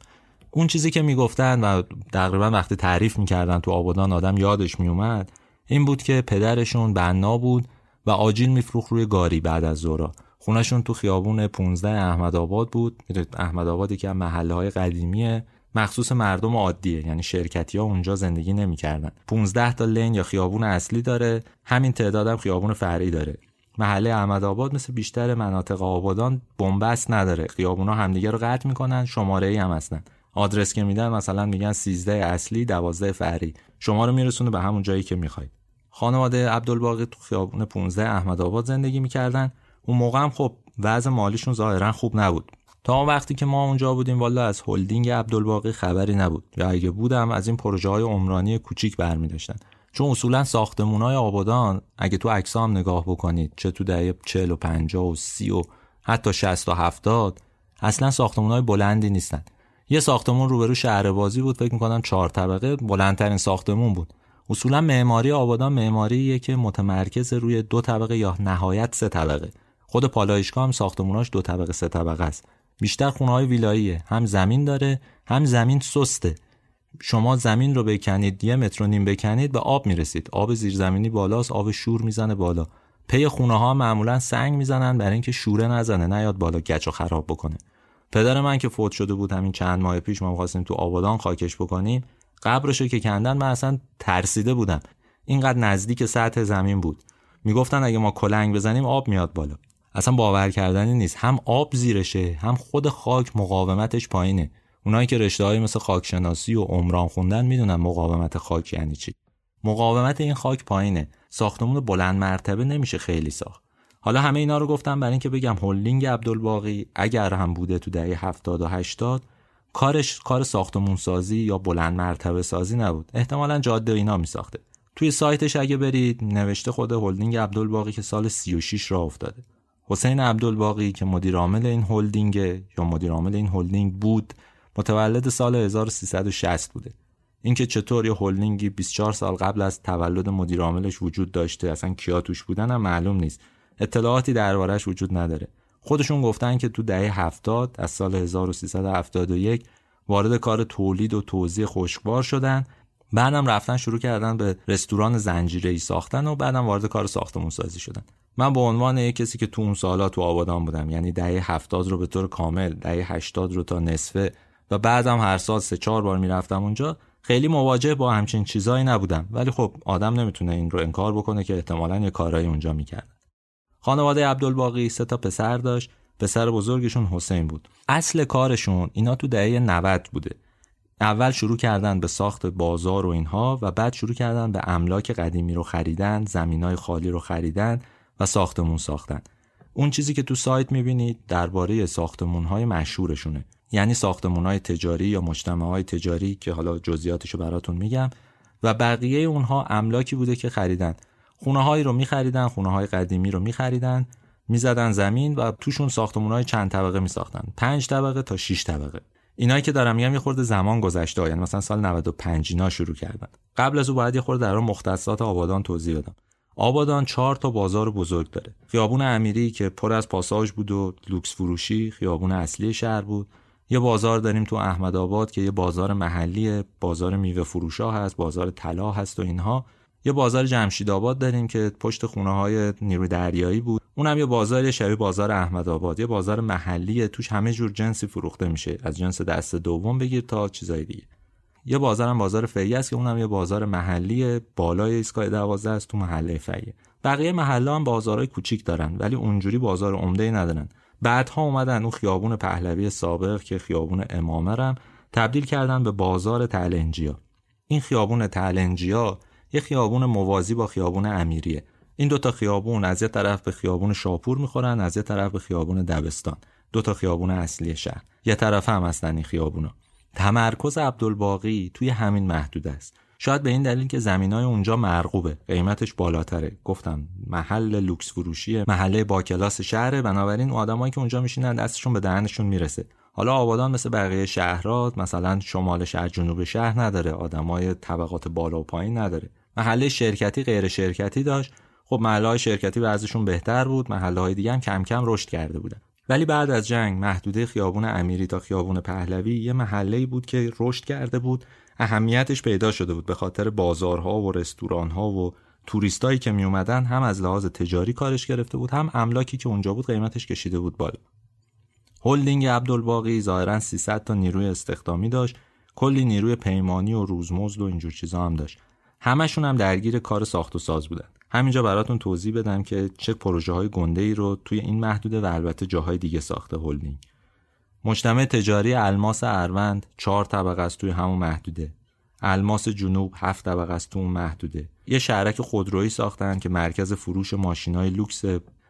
اون چیزی که می‌گفتن و تقریبا وقتی تعریف می‌کردن تو آبادان آدم یادش میومد این بود که پدرشون بنا بود و آجیل میفروخت روی گاری بعد از زورا خونشون تو خیابون 15 احمد آباد بود. احمد آبادی که محله های قدیمیه. مخصوص مردم عادیه یعنی شرکتی ها اونجا زندگی نمی‌کردن. 15 تا لین یا خیابون اصلی داره همین تعدادم خیابون فرعی داره. محله احمد آباد مثل بیشتر مناطق آبادان بنبست نداره. خیابونا همدیگه رو قطع می‌کنن شماره ای هم هستن. آدرس که میدن مثلا میگن 13 اصلی 12 فرعی. شما رو میرسونه به همون جایی که می‌خواید. خانواده عبدالباقی تو خیابون 15 احمد آباد زندگی می‌کردن. اون موقع هم خب وضع مالیشون ظاهرا خوب نبود. تا وقتی که ما اونجا بودیم والا از هلدینگ عبدالباقی خبری نبود. یا اگه بودم از این پروژه های عمرانی کوچیک برمی داشتن چون اصولا ساختمون های آبادان اگه تو اکسام نگاه بکنید چه تو دهه 40 و 50 و 30 و حتی 60 و 70 اصلا ساختمون های بلندی نیستن. یه ساختمون روبرو شهر بازی بود فکر می‌کنم چهار طبقه بلندترین ساختمون بود. اصولا معماری آبادان معماریه که متمرکز روی دو طبقه یا نهایت سه طبقه. خود پالایشگاه هم ساختموناش دو طبقه سه طبقه است. بیشتر خونه های ویلاییه. هم زمین داره هم زمین سسته. شما زمین رو بکنید یه متر و نیم بکنید به آب می‌رسید. آب زیرزمینی بالاست آب شور می‌زنه بالا. پی خونه ها معمولا سنگ می‌زنن برای اینکه شوره نزنه نیاد بالا گچ و خراب بکنه. پدر من که فوت شده بود همین چند ماه پیش ما خواستیم تو آبادان خاکش بکنیم قبرشو که کندن من اصلا ترسیده بودم. اینقدر نزدیک سطح زمین بود. می‌گفتن اگه ما کلنگ بزنیم آب میاد بالا. اصلا باور کردنی نیست. هم آب زیرشه هم خود خاک مقاومتش پایینه. اونایی که رشته های مثل خاکشناسی و عمران خوندن می‌دونن مقاومت خاک یعنی چی. مقاومت این خاک پایینه. ساختمون بلند مرتبه نمیشه خیلی ساخت. حالا همه اینا رو گفتم برای اینکه بگم هولینگ عبدالباقی اگر هم بوده تو دهه 70 و 80 کارش کار ساختمون سازی یا بلند مرتبه سازی نبود. احتمالا جاده اینا می ساخته توی سایتش اگه برید نوشته خود هولدینگ عبدالباقی که سال 36 راه افتاده. حسین عبدالباقی که مدیر عامل این هلدینگ یا مدیر عامل این هلدینگ بود متولد سال 1360 بوده. اینکه چطور یه هلدینگی 24 سال قبل از تولد مدیر عاملش وجود داشته اصلا کیا توش بودن هم معلوم نیست. اطلاعاتی دربارش وجود نداره. خودشون گفتن که تو دهه 70 از سال 1371 وارد کار تولید و توزیع خشکبار شدن. بعدم رفتن شروع کردن به رستوران زنجیره‌ای ساختن و بعدم وارد کار ساختمون سازی شدن. من به عنوان یک کسی که تو اون سالا تو آبادان بودم یعنی دهه 70 رو به طور کامل دهه 80 رو تا نصفه و بعدم هر سال سه چهار بار می‌رفتم اونجا خیلی مواجه با همچین چیزایی نبودم. ولی خب آدم نمی‌تونه این رو انکار بکنه که احتمالا یه کارایی اونجا می‌کردن خانواده عبدالباقی سه تا پسر داشت پسر بزرگشون حسین بود. اصل کارشون اینا تو دهه 90 بوده. اول شروع کردن به ساخت بازار و اینها و بعد شروع کردن به املاک قدیمی رو خریدن زمینای خالی رو خریدن و ساختمون ساختن. اون چیزی که تو سایت می‌بینید درباره ساختمون های مشهورشونه. یعنی ساختمون های تجاری یا مجتمع های تجاری که حالا جزئیاتشو براتون میگم و بقیه اونها املاکی بوده که خریدن. خونه هایی رو میخریدن خونه های قدیمی رو میخریدن می‌زدن زمین و توشون ساختمون های چند طبقه میساختن. پنج طبقه تا 6 طبقه. اینایی که دارم میگم یه خورده زمان گذشته یعنی مثلا سال 95 اینا شروع کردن. قبل از او باید یه خورده در مختصات آبادان توضیح بدم. آبادان چهار تا بازار بزرگ داره. خیابون امیری که پر از پاساژ بود و لوکس فروشی خیابون اصلی شهر بود. یه بازار داریم تو احمد آباد که یه بازار محلی بازار میوه فروشا هست بازار طلا هست و اینها. یه بازار جمشید آباد داریم که پشت خونه های نیروی دریایی بود. اونم یه بازار شبیه بازار احمد آباد. یه بازار محلیه توش همه جور جنسی فروخته میشه. از جنس دست دوم بگیر تا چیزای دیگه. یه بازارم بازار فعی است که اونم یه بازار محلی بالای ایستگاه 12 است تو محله فعیه بقیه محله هم بازارهای کوچیک دارن ولی اونجوری بازار عمده ندارن. بعدها اومدن اون خیابون پهلوی سابق که خیابون امامه تبدیل کردن به بازار تلنجیا. این خیابون تلنجیا یه خیابون موازی با خیابون امیریه. این دوتا خیابون از یه طرف به خیابون شاپور می‌خورن از یه طرف به خیابون دبستان. دوتا خیابون اصلی شهر. یه طرف هم هستن این خیابونا. تمرکز عبدالباقی توی همین محدود است. شاید به این دلیل که زمینای اونجا مرغوبه. قیمتش بالاتره. گفتم محل لوکس فروشیه محله با کلاس شهره. بنابراین آدمایی که اونجا میشینن دستشون به دهنشون می‌رسه. حالا آبادان مثل بقیه شهرات مثلا شمال شهر جنوب شهر نداره. آدمای طبقات بالا و پایین نداره. محله شرکتی غیر شرکتی داشت. خب محله های شرکتی بعضیشون بهتر بود. محله های دیگه هم کم کم رشد کرده بودن. ولی بعد از جنگ محدوده خیابون امیری تا خیابون پهلوی یه محله بود که رشد کرده بود. اهمیتش پیدا شده بود به خاطر بازارها و رستورانها و توریستایی که می اومدن هم از لحاظ تجاری کارش گرفته بود هم املاکی که اونجا بود قیمتش کشیده بود بالا. هلدینگ عبدالباقی ظاهرا 300 تا نیروی استخدامی داشت. کلی نیروی پیمانی و روزمزد و اینجور چیزا هم داشت. همشون هم درگیر کار ساخت و ساز بودن. همینجا براتون توضیح بدم که چه پروژه های گنده ای رو توی این محدوده و البته جاهای دیگه ساخته هلدینگ. مجتمع تجاری الماس اروند چهار طبقه است توی همون محدوده. الماس جنوب هفت طبقه است تو اون محدوده. یه شهرک خودرویی ساختن که مرکز فروش ماشینای لوکس.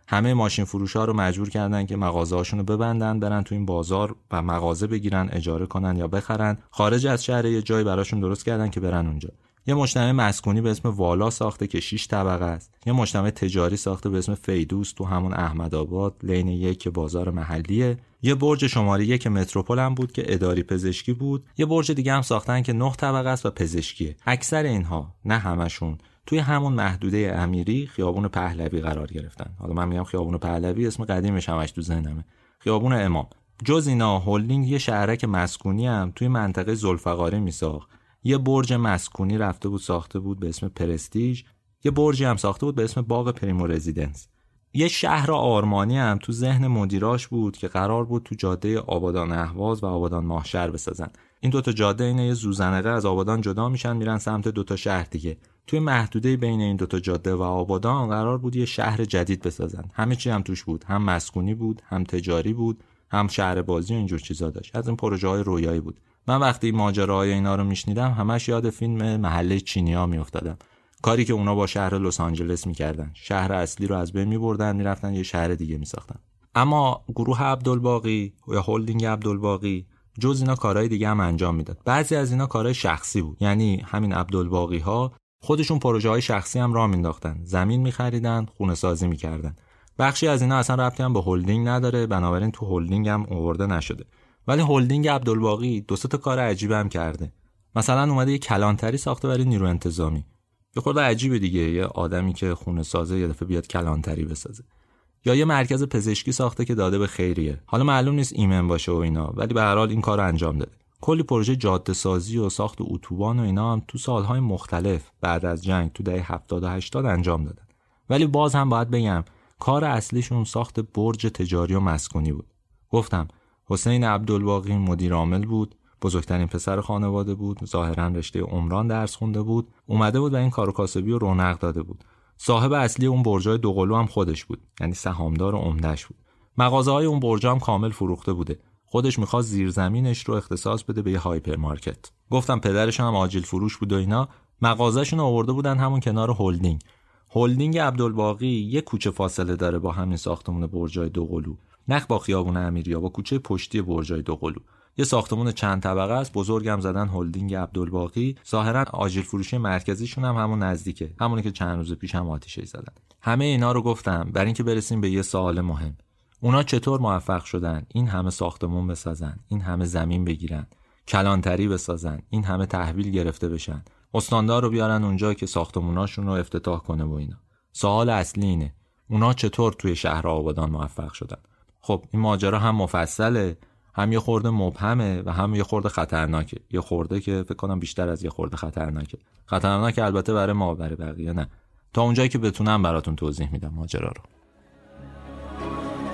همه ماشین فروش ها رو مجبور کردن که مغازه رو ببندن برن تو این بازار و مغازه بگیرن اجاره کنن یا بخرن. خارج از شهر یه جای براشون درست کردن که برن اونجا. یه مجتمع مسکونی به اسم والا ساخته که 6 طبقه است. یه مجتمع تجاری ساخته به اسم فیدوس تو همون احمد آباد لین یک که بازار محلیه. یه برج شماره یک متروپول هم بود که اداری پزشکی بود. یه برج دیگه هم ساختن که 9 طبقه است و پزشکیه. اکثر اینها نه همشون توی همون محدوده امیری خیابون پهلوی قرار گرفتن. حالا من میگم خیابون پهلوی اسم قدیمش همش تو ذهنمه. خیابون امام. جز اینا هولدینگ یه شهرک مسکونی هم توی منطقه زلفقاری میساخت. یه برج مسکونی رفته بود ساخته بود به اسم پرستیژ. یه برجی هم ساخته بود به اسم باغ پریمو رزیدنس. یه شهر آرمانی هم تو ذهن مدیراش بود که قرار بود تو جاده آبادان اهواز و آبادان ماهشهر بسازن. این دوتا جاده اینه یه زوزنقه از آبادان جدا میشن میرن سمت دوتا شهر دیگه. توی محدوده بین این دوتا جاده و آبادان قرار بود یه شهر جدید بسازن. همه چی هم توش بود. هم مسکونی بود هم تجاری بود هم شهر بازی و اینجور چیزا داشت. از این پروژه های رویایی بود. من وقتی ماجراهای اینا رو میشنیدم همش یاد فیلم محله چینیا میافتادم. کاری که اونا با شهر لس آنجلس می‌کردن. شهر اصلی رو از بین میبردن می‌رفتن یه شهر دیگه میساختن. اما گروه عبدالباقی یا هلدینگ عبدالباقی جز اینا کارهای دیگه هم انجام می‌داد. بعضی از اینا کارهای شخصی بود. یعنی همین عبدالباقی ها خودشون پروژه های شخصی هم راه مینداختن زمین میخریدن خونه سازی می‌کردن. بخشی از اینا اصلا ربطی هم به هلدینگ نداره بنابراین تو هلدینگ هم آورده نشده. ولی هلدینگ عبدالباقی دو تا کار هم کرده. مثلا اومده یه کلانتری ساخته برای نیرو انتظامی. یه خورده عجیبه دیگه یه آدمی که خونه سازه یه دفعه بیاد کلانتری بسازه. یا یه مرکز پزشکی ساخته که داده به خیریه. حالا معلوم نیست ایمن باشه و اینا ولی به هر حال این کار انجام داده. کلی پروژه جاده سازی و ساخت اتوبان و اینا هم تو سالهای مختلف بعد از جنگ تو دهه 70 و 80 انجام دادن. ولی باز هم باید بگم کار اصلیشون ساخت برج تجاری و مسکونی بود. گفتم حسین عبدالباقی مدیر عامل بود بزرگترین پسر خانواده بود ظاهرا رشته عمران درس خونده بود اومده بود و این کار کاسبی رو رونق داده بود. صاحب اصلی اون برجای دوقلو هم خودش بود یعنی سهامدار عمدهش بود. مغازه های اون برج هم کامل فروخته بوده. خودش می‌خواست زیرزمینش رو اختصاص بده به یه هایپر مارکت گفتم پدرش هم آجیل فروش بود و اینا. مغازهشون آورده بودن همون کنار هلدینگ. هلدینگ عبدالباقی یه کوچه فاصله داره با همین ساختمون برجای دوقلو نبش خیابون امیری با کوچه پشتی برجای دوقلو یه ساختمون چند طبقه است بزرگم زدن هلدینگ عبدالباقی. ظاهرا آجیل فروشی مرکزیشون هم همون نزدیکه همونی که چند روز پیش هم آتیشش زدن. همه اینا رو گفتم برای اینکه برسیم به یه سوال مهم. اونا چطور موفق شدن؟ این همه ساختمون بسازن این همه زمین بگیرن کلانتری بسازن این همه تحویل گرفته بشن. استاندار رو بیارن اونجا که ساختموناشون رو افتتاح کنه و اینا. سوال اصلی اینه اونا چطور توی شهر آبادان موفق شدن؟ خب این ماجرا هم مفصله هم یه خورده مبهمه و هم یه خورده خطرناکه. یه خورده که فکر کنم بیشتر از یه خورده خطرناکه. خطرناکه البته برای ما برای بقیه نه. تا اونجایی که بتونم براتون توضیح میدم ماجرا رو.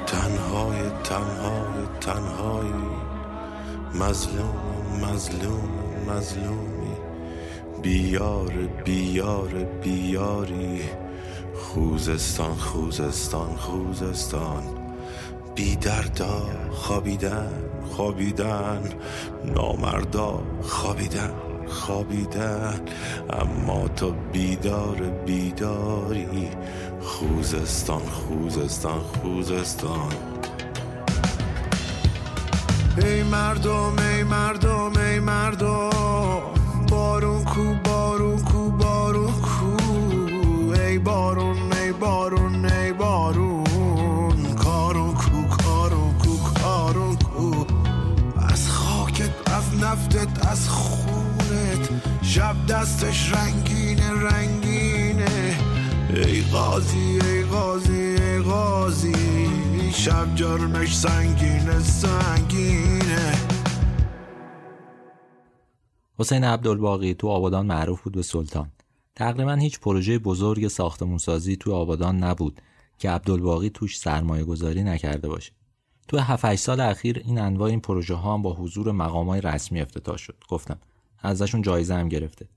تنهای تنهای تنهای مظلوم مظلوم مظلومی. بیار بیار بیاری. خوزستان خوزستان خوزستان. بیدردا خوابیدن خوابیدن نامردا خوابیدن خوابیدن. اما تو بیدار بیداری خوزستان خوزستان خوزستان. ای مردم ای مردم ای مردم بارون کو بارون کو بارون کو. ای بارون ای بارون نفتت از خونت. شب دستش رنگینه رنگینه. ای قاضی ای قاضی ای قاضی. شب جرمش سنگینه سنگینه. حسین عبدالباقی تو آبادان معروف بود به سلطان. تقریبا هیچ پروژه بزرگ ساختمونسازی تو آبادان نبود که عبدالباقی توش سرمایه گذاری نکرده باشه. تو 7 سال اخیر این انواع این پروژه ها هم با حضور مقام های رسمی افتتاح شد. گفتم. ازشون جایزه هم گرفته.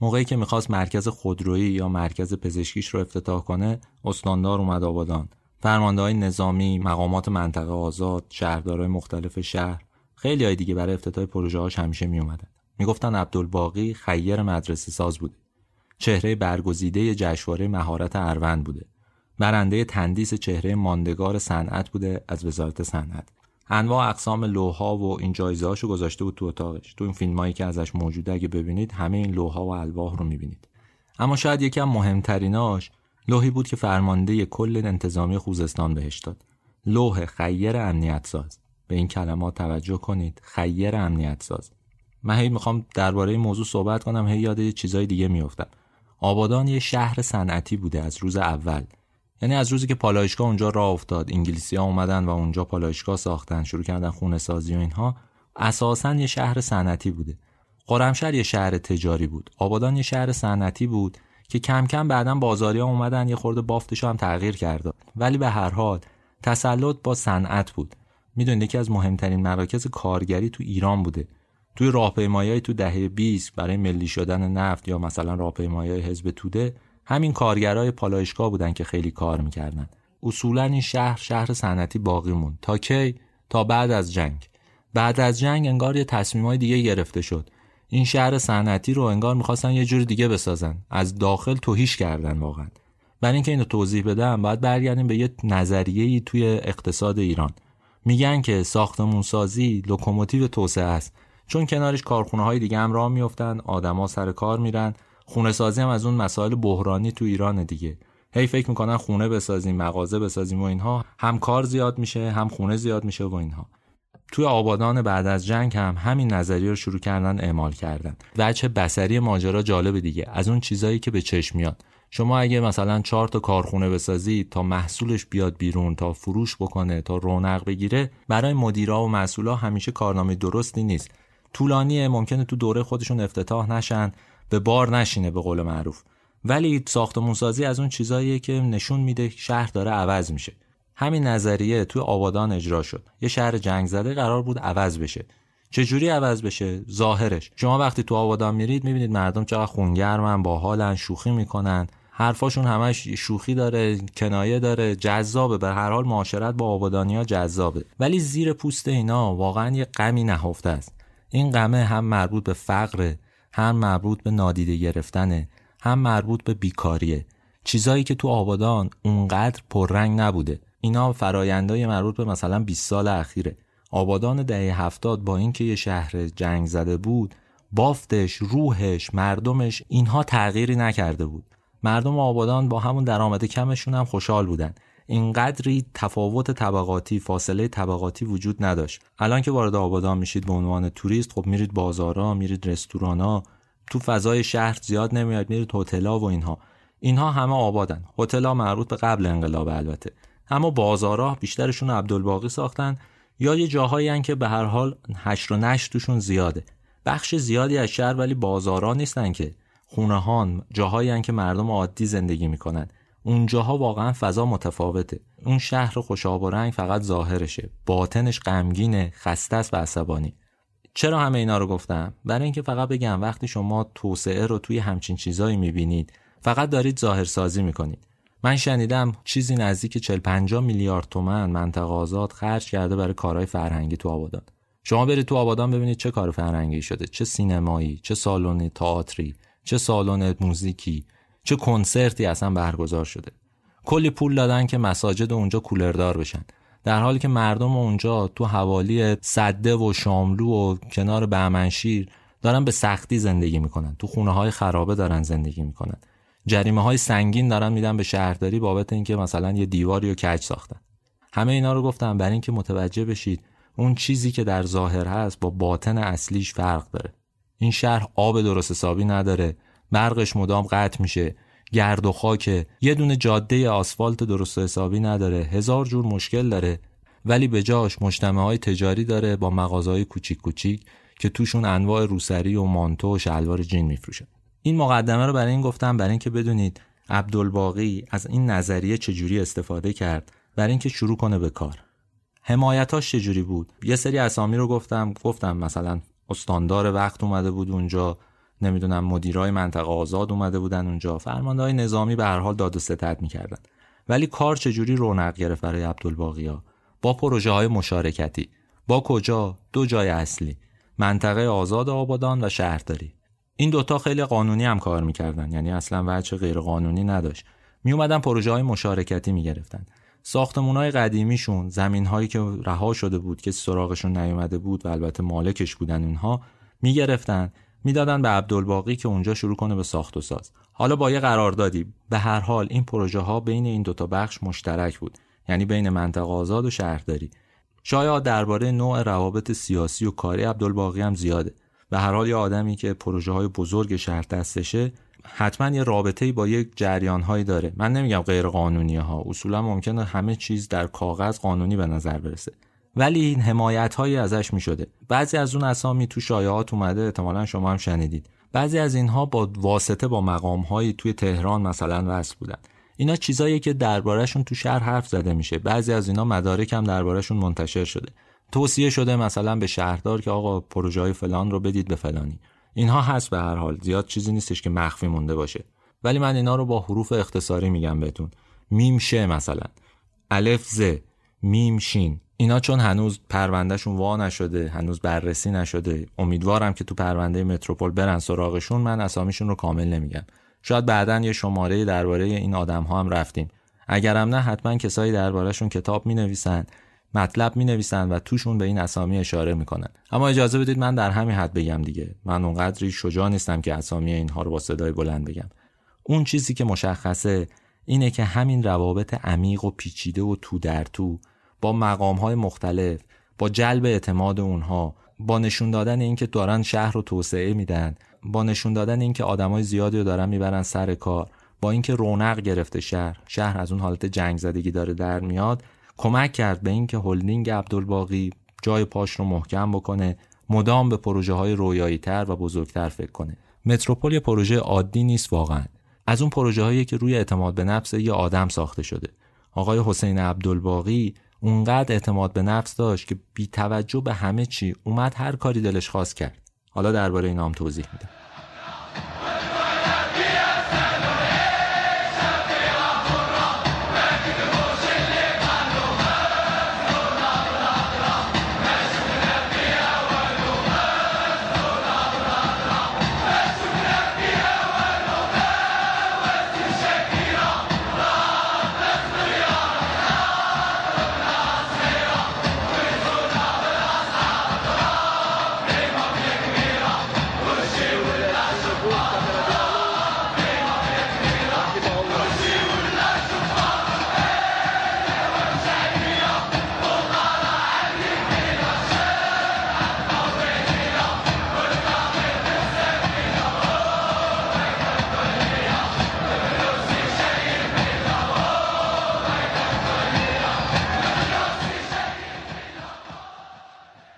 موقعی که می‌خواست مرکز خودرویی یا مرکز پزشکیش رو افتتاح کنه استاندار اومد آبادان. فرمانده های نظامی مقامات منطقه آزاد شهردارای مختلف شهر خیلی های دیگه برای افتتاح پروژه هاش همیشه می اومدن می‌گفتن عبدالباقی خیر مدرسه ساز بوده. چهره برگزیده جشنواره مهارت اروند بوده. برنده تندیس چهره ماندگار صنعت بوده از وزارت صنعت. انواع اقسام لوها و این جایزه گذاشته بود تو اتاقش. تو این فیلم هایی که ازش موجوده اگه ببینید همه این لوها و الواح رو می‌بینید. اما شاید از مهمتریناش لوحی بود که فرمانده کل انتظامی خوزستان بهش داد. لوح خیر امنیت ساز به این کلمات توجه کنید. خیر امنیت ساز من هی می‌خوام درباره این موضوع صحبت کنم هی یاد چیزای دیگه میافتم. آبادان یه شهر صنعتی بوده از روز اول. یعنی از روزی که پالایشگاه اونجا راه افتاد انگلیسی ها اومدن و اونجا پالایشگاه ساختن شروع کردن خونه سازی و اینها اساسا یه شهر صنعتی بوده. قرمشهر یه شهر تجاری بود. آبادان یه شهر صنعتی بود که کم کم بعدا بازاری ها اومدن یه خورده بافتش هم تغییر کرده ولی به هر حال تسلط با صنعت بود. می‌دونید یکی از مهمترین مراکز کارگری تو ایران بوده. توی راهپیمایی تو دهه 20 برای ملی شدن نفت یا مثلا راهپیمایی حزب توده همین کارگرای پالایشگاه بودن که خیلی کار می‌کردن. اصولا این شهر شهر صنعتی باقی موند. تا کی؟ تا بعد از جنگ. بعد از جنگ انگار یه تصمیمای دیگه گرفته شد. این شهر صنعتی رو انگار می‌خواستن یه جور دیگه بسازن. از داخل توهیش کردن واقعا. برای اینکه اینو توضیح بدم باید برگردیم به یه نظریه‌ای توی اقتصاد ایران. میگن که ساختمون سازی لوکوموتیو توسعه است. چون کنارش کارخونه های دیگه هم راه میفتن آدما سر کار میرن. خونه سازی هم از اون مسائل بحرانی تو ایران دیگه. هی فکر می‌کنن خونه بسازیم مغازه بسازیم و اینها. هم کار زیاد میشه هم خونه زیاد میشه و اینها. توی آبادان بعد از جنگ هم همین نظریه رو شروع کردن اعمال کردن. وجه بسری ماجرا جالب دیگه. از اون چیزایی که به چشم میاد. شما اگه مثلا چهار تا کارخونه بسازید تا محصولش بیاد بیرون تا فروش بکنه تا رونق بگیره برای مدیرا و مسئولا همیشه کارنامه درستی نیست. طولانیه ممکنه تو دوره خودشون افتتاح نشن. به بار نشینه به قول معروف. ولی ساختمون سازی از اون چیزاییه که نشون میده شهر داره عوض میشه. همین نظریه توی آبادان اجرا شد. یه شهر جنگ زده قرار بود عوض بشه. چه جوری عوض بشه؟ ظاهرش. شما وقتی تو آبادان میرید می‌بینید مردم چقدر خونگرمن باحالن شوخی می‌کنن. حرفاشون همش شوخی داره کنایه داره جذابه. به هر حال معاشرت با آبادانیا جذابه. ولی زیر پوست اینا واقعا یه غمی نهفته است. این غمه هم مربوط به فقر هم مربوط به نادیده گرفتنه هم مربوط به بیکاریه. چیزایی که تو آبادان اونقدر پررنگ نبوده. اینا فرایندای مربوط به مثلا 20 سال اخیره. آبادان دهه هفتاد با اینکه یه شهر جنگ زده بود بافتش روحش مردمش اینها تغییری نکرده بود. مردم آبادان با همون درآمد کمشون هم خوشحال بودن. اینقدری تفاوت طبقاتی فاصله طبقاتی وجود نداشت. الان که وارد آبادان میشید به عنوان توریست خب میرید بازارا میرید رستورانا تو فضای شهر زیاد نمیاد میرید هتل‌ها و اینها. اینها همه آبادن. هتل‌ها مربوط به قبل انقلاب البته. اما بازارا بیشترشون عبدالباقی ساختن. یا یه جاهایی که به هر حال هشت و نشت توشون زیاده. بخش زیادی از شهر ولی بازارا نیستن که. خونه جاهایی که مردم عادی زندگی می‌کنن. اونجاها واقعا فضا متفاوته. اون شهر خوشاب و رنگ فقط ظاهرشه. باطنش غمگینه خسته است و عصبانی. چرا همه اینا رو گفتم؟ برای اینکه فقط بگم وقتی شما توسعه رو توی همچین چیزایی می‌بینید فقط دارید ظاهرسازی می‌کنید. من شنیدم چیزی نزدیک 40 50 میلیارد تومن منطقه آزاد خرج کرده برای کارهای فرهنگی تو آبادان. شما برید تو آبادان ببینید چه کار فرهنگی شده. چه سینمایی چه سالن تئاتری چه سالن موزیکی. چه کنسرتی اصلا برگزار شده. کلی پول دادن که مساجد اونجا کولردار بشن. در حالی که مردم اونجا تو حوالی صده و شاملو و کنار بهمنشیر دارن به سختی زندگی می‌کنن. تو خونه های خرابه دارن زندگی می‌کنن. جریمه های سنگین دارن میدن به شهرداری بابت اینکه مثلا یه دیواری و کج ساختن. همه اینا رو گفتم برای اینکه متوجه بشید اون چیزی که در ظاهر هست با باطن اصلیش فرق داره. این شهر آب درست حسابی نداره. برقش مدام قطع میشه. گرد و خاک. یه دونه جاده آسفالت درست حسابی نداره. هزار جور مشکل داره. ولی به جاش مجتمع های تجاری داره با مغازهای کوچیک کوچیک که توشون انواع روسری و مانتو و شلوار جین میفروشن. این مقدمه رو برای این گفتم برای اینکه بدونید عبدالباقی از این نظریه چجوری استفاده کرد برای اینکه شروع کنه به کار. حمایتاش چجوری بود؟ یه سری اسامی رو گفتم. گفتم مثلا استاندار وقت اومده بود اونجا. نمی‌دونم مدیرای منطقه آزاد اومده بودن اونجا. فرمانده نظامی به هر حال داد و ستد می‌کردن. ولی کار چجوری رونق گرفت برای عبدالباقی با پروژه های مشارکتی. با کجا؟ دو جای اصلی. منطقه آزاد آبادان و شهرداری. این دوتا خیلی قانونی هم کار می‌کردن. یعنی اصلا وجه غیر قانونی نداشت. می اومدن پروژه های مشارکتی می‌گرفتن. ساختمون های قدیمیشون زمین هایی که رها شده بود که سراغشون نیومده بود و البته مالکش بودن اونها می‌گرفتن. می‌دادن به عبدالباقی که اونجا شروع کنه به ساخت و ساز. حالا با یه قراردادی به هر حال این پروژه ها بین این دوتا بخش مشترک بود. یعنی بین منطقه آزاد و شهرداری. شاید درباره نوع روابط سیاسی و کاری عبدالباقی هم زیاده. به هر حال یه آدمی که پروژه های بزرگ شهر دستشه حتما یه رابطه‌ای با یک جریان هایی داره. من نمیگم غیر قانونی ها اصولا ممکنه همه چیز در کاغذ قانونی به نظر برسه. ولی این حمایت ازش می شده بعضی از اون اسامی تو شایعات اومده احتمالا شما هم شنیدید. بعضی از اینها با واسطه با مقام توی تهران مثلا وصل بودن. اینا چیزایی که دربارهشون تو شهر حرف زده میشه. بعضی از اینا مدارک هم دربارهشون منتشر شده. توصیه شده مثلا به شهردار که آقا پروژه های فلان رو بدید به فلانی. اینها هست به هر حال. زیاد چیزی نیستش که مخفی مونده باشه. ولی من اینا رو با حروف اختصاری میگم بهتون. میم شه مثلا. الف ز. میم شین. اینا چون هنوز پروندهشون وا نشده هنوز بررسی نشده امیدوارم که تو پرونده متروپول برن سراغشون من اسامیشون رو کامل نمیگم. شاید بعدا یه شماره درباره این آدم ها هم رفتیم. اگرم نه حتما کسایی دربارهشون کتاب می نویسن مطلب می نویسن و توشون به این اسامی اشاره می‌کنن. اما اجازه بدید من در همین حد بگم دیگه. من اونقدری شجاع نیستم که اسامی اینها رو با صدای بلند بگم. اون چیزی که مشخصه اینه که همین روابط عمیق و پیچیده و تو در تو با مقام های مختلف با جلب اعتماد اونها با نشون دادن اینکه دارن شهر رو توسعه میدن با نشون دادن اینکه آدمای زیادی رو دارن می‌برن سر کار با اینکه رونق گرفته شهر شهر از اون حالت جنگ زدگی داره در میاد کمک کرد به اینکه هلدینگ عبدالباقی جای پاش رو محکم بکنه مدام به پروژه های رویایی تر و بزرگتر فکر کنه. متروپول یه پروژه عادی نیست واقعا. از اون پروژه هایی که روی اعتماد به نفس یه آدم ساخته شده. آقای حسین عبدالباقی اونقدر اعتماد به نفس داشت که بی توجه به همه چی اومد هر کاری دلش خواست کرد. حالا درباره این هم توضیح میدم.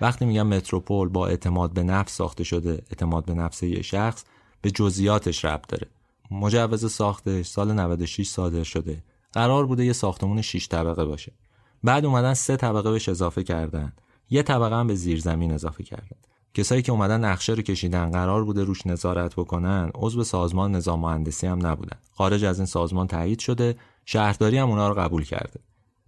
وقتی میگم متروپول با اعتماد به نفس ساخته شده اعتماد به نفس یه شخص به جزئیاتش ربط داره. مجوز ساختش سال 96 صادر شده. قرار بوده یه ساختمون 6 طبقه باشه. بعد اومدن سه طبقه بهش اضافه کردن. یه طبقه هم به زیرزمین اضافه کردن. کسایی که اومدن نقشه رو کشیدن قرار بوده روش نظارت بکنن عضو سازمان نظام مهندسی هم نبودن. خارج از این سازمان تایید شده شهرداری هم اونا رو قبول کرده.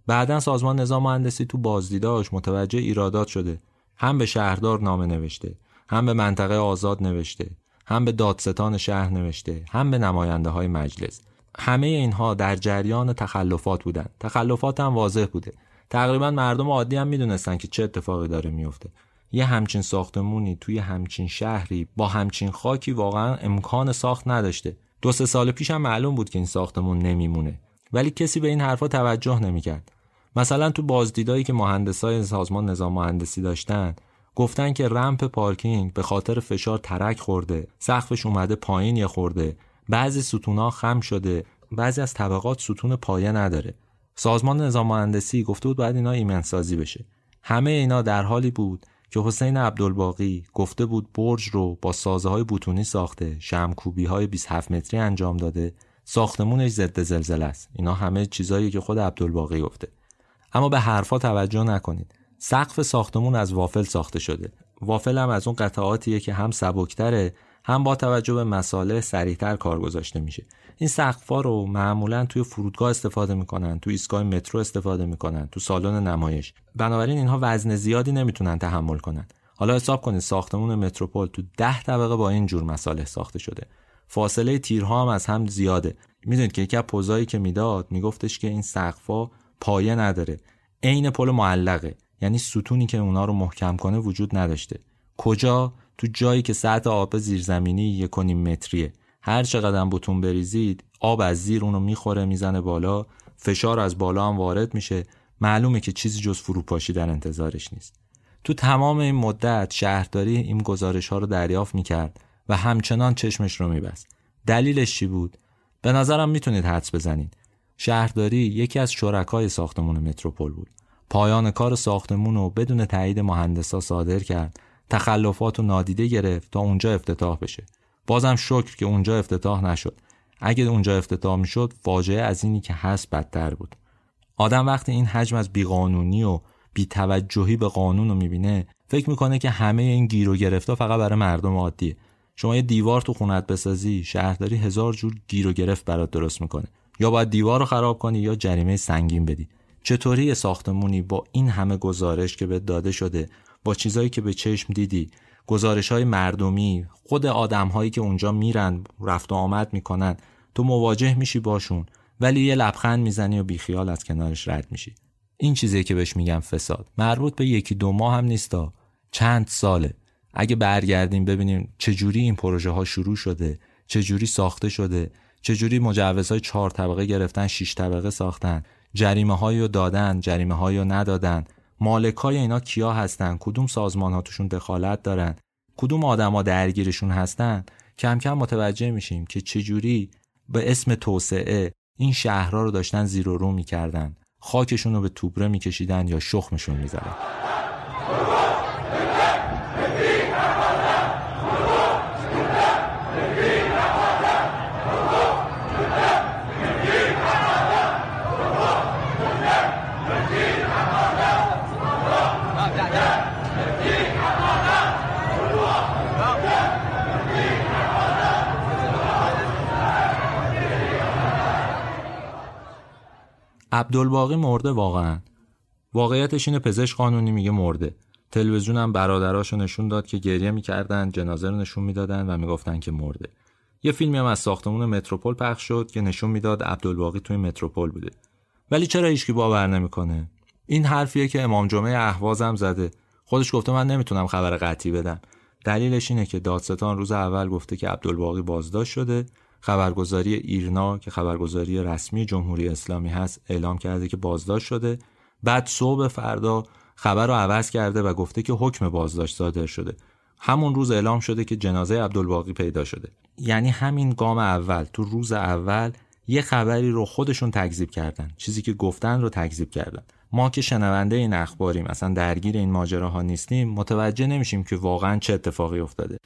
بعدا سازمان نظام مهندسی تو بازدیداش متوجه ایرادات شده. هم به شهردار نامه نوشته هم به منطقه آزاد نوشته هم به دادستان شهر نوشته هم به نماینده های مجلس. همه اینها در جریان تخلفات بودن. تخلفات هم واضح بوده. تقریبا مردم عادی هم می‌دونستن که چه اتفاقی داره میفته یه همچین ساختمونی توی همچین شهری با همچین خاکی واقعا امکان ساخت نداشته. دو سه سال پیش هم معلوم بود که این ساختمون نمیمونه. ولی کسی به این حرفا توجه نمی‌کرد. مثلا تو بازدیدایی که مهندسای سازمان نظام مهندسی داشتن گفتن که رمپ پارکینگ به خاطر فشار ترک خورده سقفش اومده پایین یه خورده بعضی ستونا خم شده بعضی از طبقات ستون پایه نداره. سازمان نظام مهندسی گفته بود باید اینا ایمنسازی بشه. همه اینا در حالی بود که حسین عبدالباقی گفته بود برج رو با سازه های بوتونی ساخته شمکوبی های 27 متری انجام داده ساختمونش ضد زلزله است. اینا همه چیزایی که خود عبدالباقی گفته. اما به حرفا توجه نکنید. سقف ساختمون از وافل ساخته شده. وافل هم از اون قطعاتیه که هم سبکتره هم با توجه به مساله سریعتر کار گذاشته میشه. این سقفا رو معمولا توی فرودگاه استفاده می‌کنن تو ایستگاه مترو استفاده می‌کنن تو سالن نمایش. بنابراین اینها وزن زیادی نمی‌تونن تحمل کنن. حالا حساب کنید ساختمون متروپول تو ده طبقه با این جور مساله ساخته شده. فاصله تیرها هم از هم زیاده. می‌دونید که یکی از پوزایی که می‌داد میگفتش که این سقفا پایه نداره. عین پل معلقه. یعنی ستونی که اونا رو محکم کنه وجود نداشته. کجا؟ تو جایی که سطح آب زیرزمینی یک متریه. هر چقدر بتون بریزید آب از زیر اونو می‌خوره می‌زنه بالا. فشار از بالا هم وارد میشه. معلومه که چیزی جز فروپاشی در انتظارش نیست. تو تمام این مدت شهرداری این گزارش ها رو دریافت می‌کرد و همچنان چشمش رو میبست. دلیلش چی بود؟ به نظرم می‌تونید حدس بزنید. شهرداری یکی از شرکای ساختمون متروپول بود. پایان کار ساختمون رو بدون تایید مهندسا صادر کرد. تخلفات رو نادیده گرفت تا اونجا افتتاح بشه. بازم شکر که اونجا افتتاح نشد. اگه اونجا افتتاح می‌شد فاجعه از اینی که هست بدتر بود. آدم وقتی این حجم از بیقانونی و بیتوجهی به قانون رو می‌بینه فکر می‌کنه که همه این گیر و گرفتا فقط برای مردم عادیه. شما یه دیوار تو خونت بسازی شهرداری هزار جور گیر و گرفت برات درست می‌کنه. یا باید دیوار رو خراب کنی یا جریمه سنگین بدی. چطوری ساختمونی با این همه گزارش که به داده شده با چیزایی که به چشم دیدی گزارش های مردمی خود آدم هایی که اونجا میرن رفت و آمد می‌کنن تو مواجه میشی باشون ولی یه لبخند می‌زنی و بیخیال از کنارش رد میشی. این چیزی که بهش میگم فساد. مربوط به یکی دو ماه هم نیستا چند ساله. اگه برگردیم ببینیم چجوری این پروژه ها شروع شده چجوری ساخته شده چجوری مجوزهای چهار طبقه گرفتن شش طبقه ساختن؟ جریمه هایی رو دادن جریمه هایی رو ندادن؟ مالک های اینا کیا هستن؟ کدوم سازمان ها توشون دخالت دارن؟ کدوم آدما درگیرشون هستن؟ کم کم متوجه میشیم که چجوری به اسم توسعه این شهرها رو داشتن زیر و رو می‌کردن. خاکشون رو به توبره میکشیدن یا شخمشون می‌زدن. عبدالباقی مرده واقعا. واقعیتش اینه پزشک قانونی میگه مرده. تلویزیون هم برادراشو نشون داد که گریه می‌کردن جنازه رو نشون می‌دادن و می‌گفتن که مرده. یه فیلمی هم از ساختمون متروپول پخش شد که نشون می‌داد عبدالباقی توی متروپول بوده. ولی چرا هیچکی باور نمی‌کنه؟ این حرفیه که امام جمعه اهوازم زده. خودش گفته من نمی‌تونم خبر قطعی بدم. دلیلش اینه که دادستان روز اول گفته که عبدالباقی بازداشت شده خبرگزاری ایرنا که خبرگزاری رسمی جمهوری اسلامی هست اعلام کرده که بازداشت شده. بعد صبح فردا خبر رو عوض کرده و گفته که حکم بازداشت صادر شده. همون روز اعلام شده که جنازه عبدالباقی پیدا شده. یعنی همین گام اول تو روز اول یه خبری رو خودشون تکذیب کردن. چیزی که گفتن رو تکذیب کردن. ما که شنونده این اخباریم اصلا درگیر این ماجراها نیستیم متوجه نمیشیم که واقعا چه اتفاقی افتاده.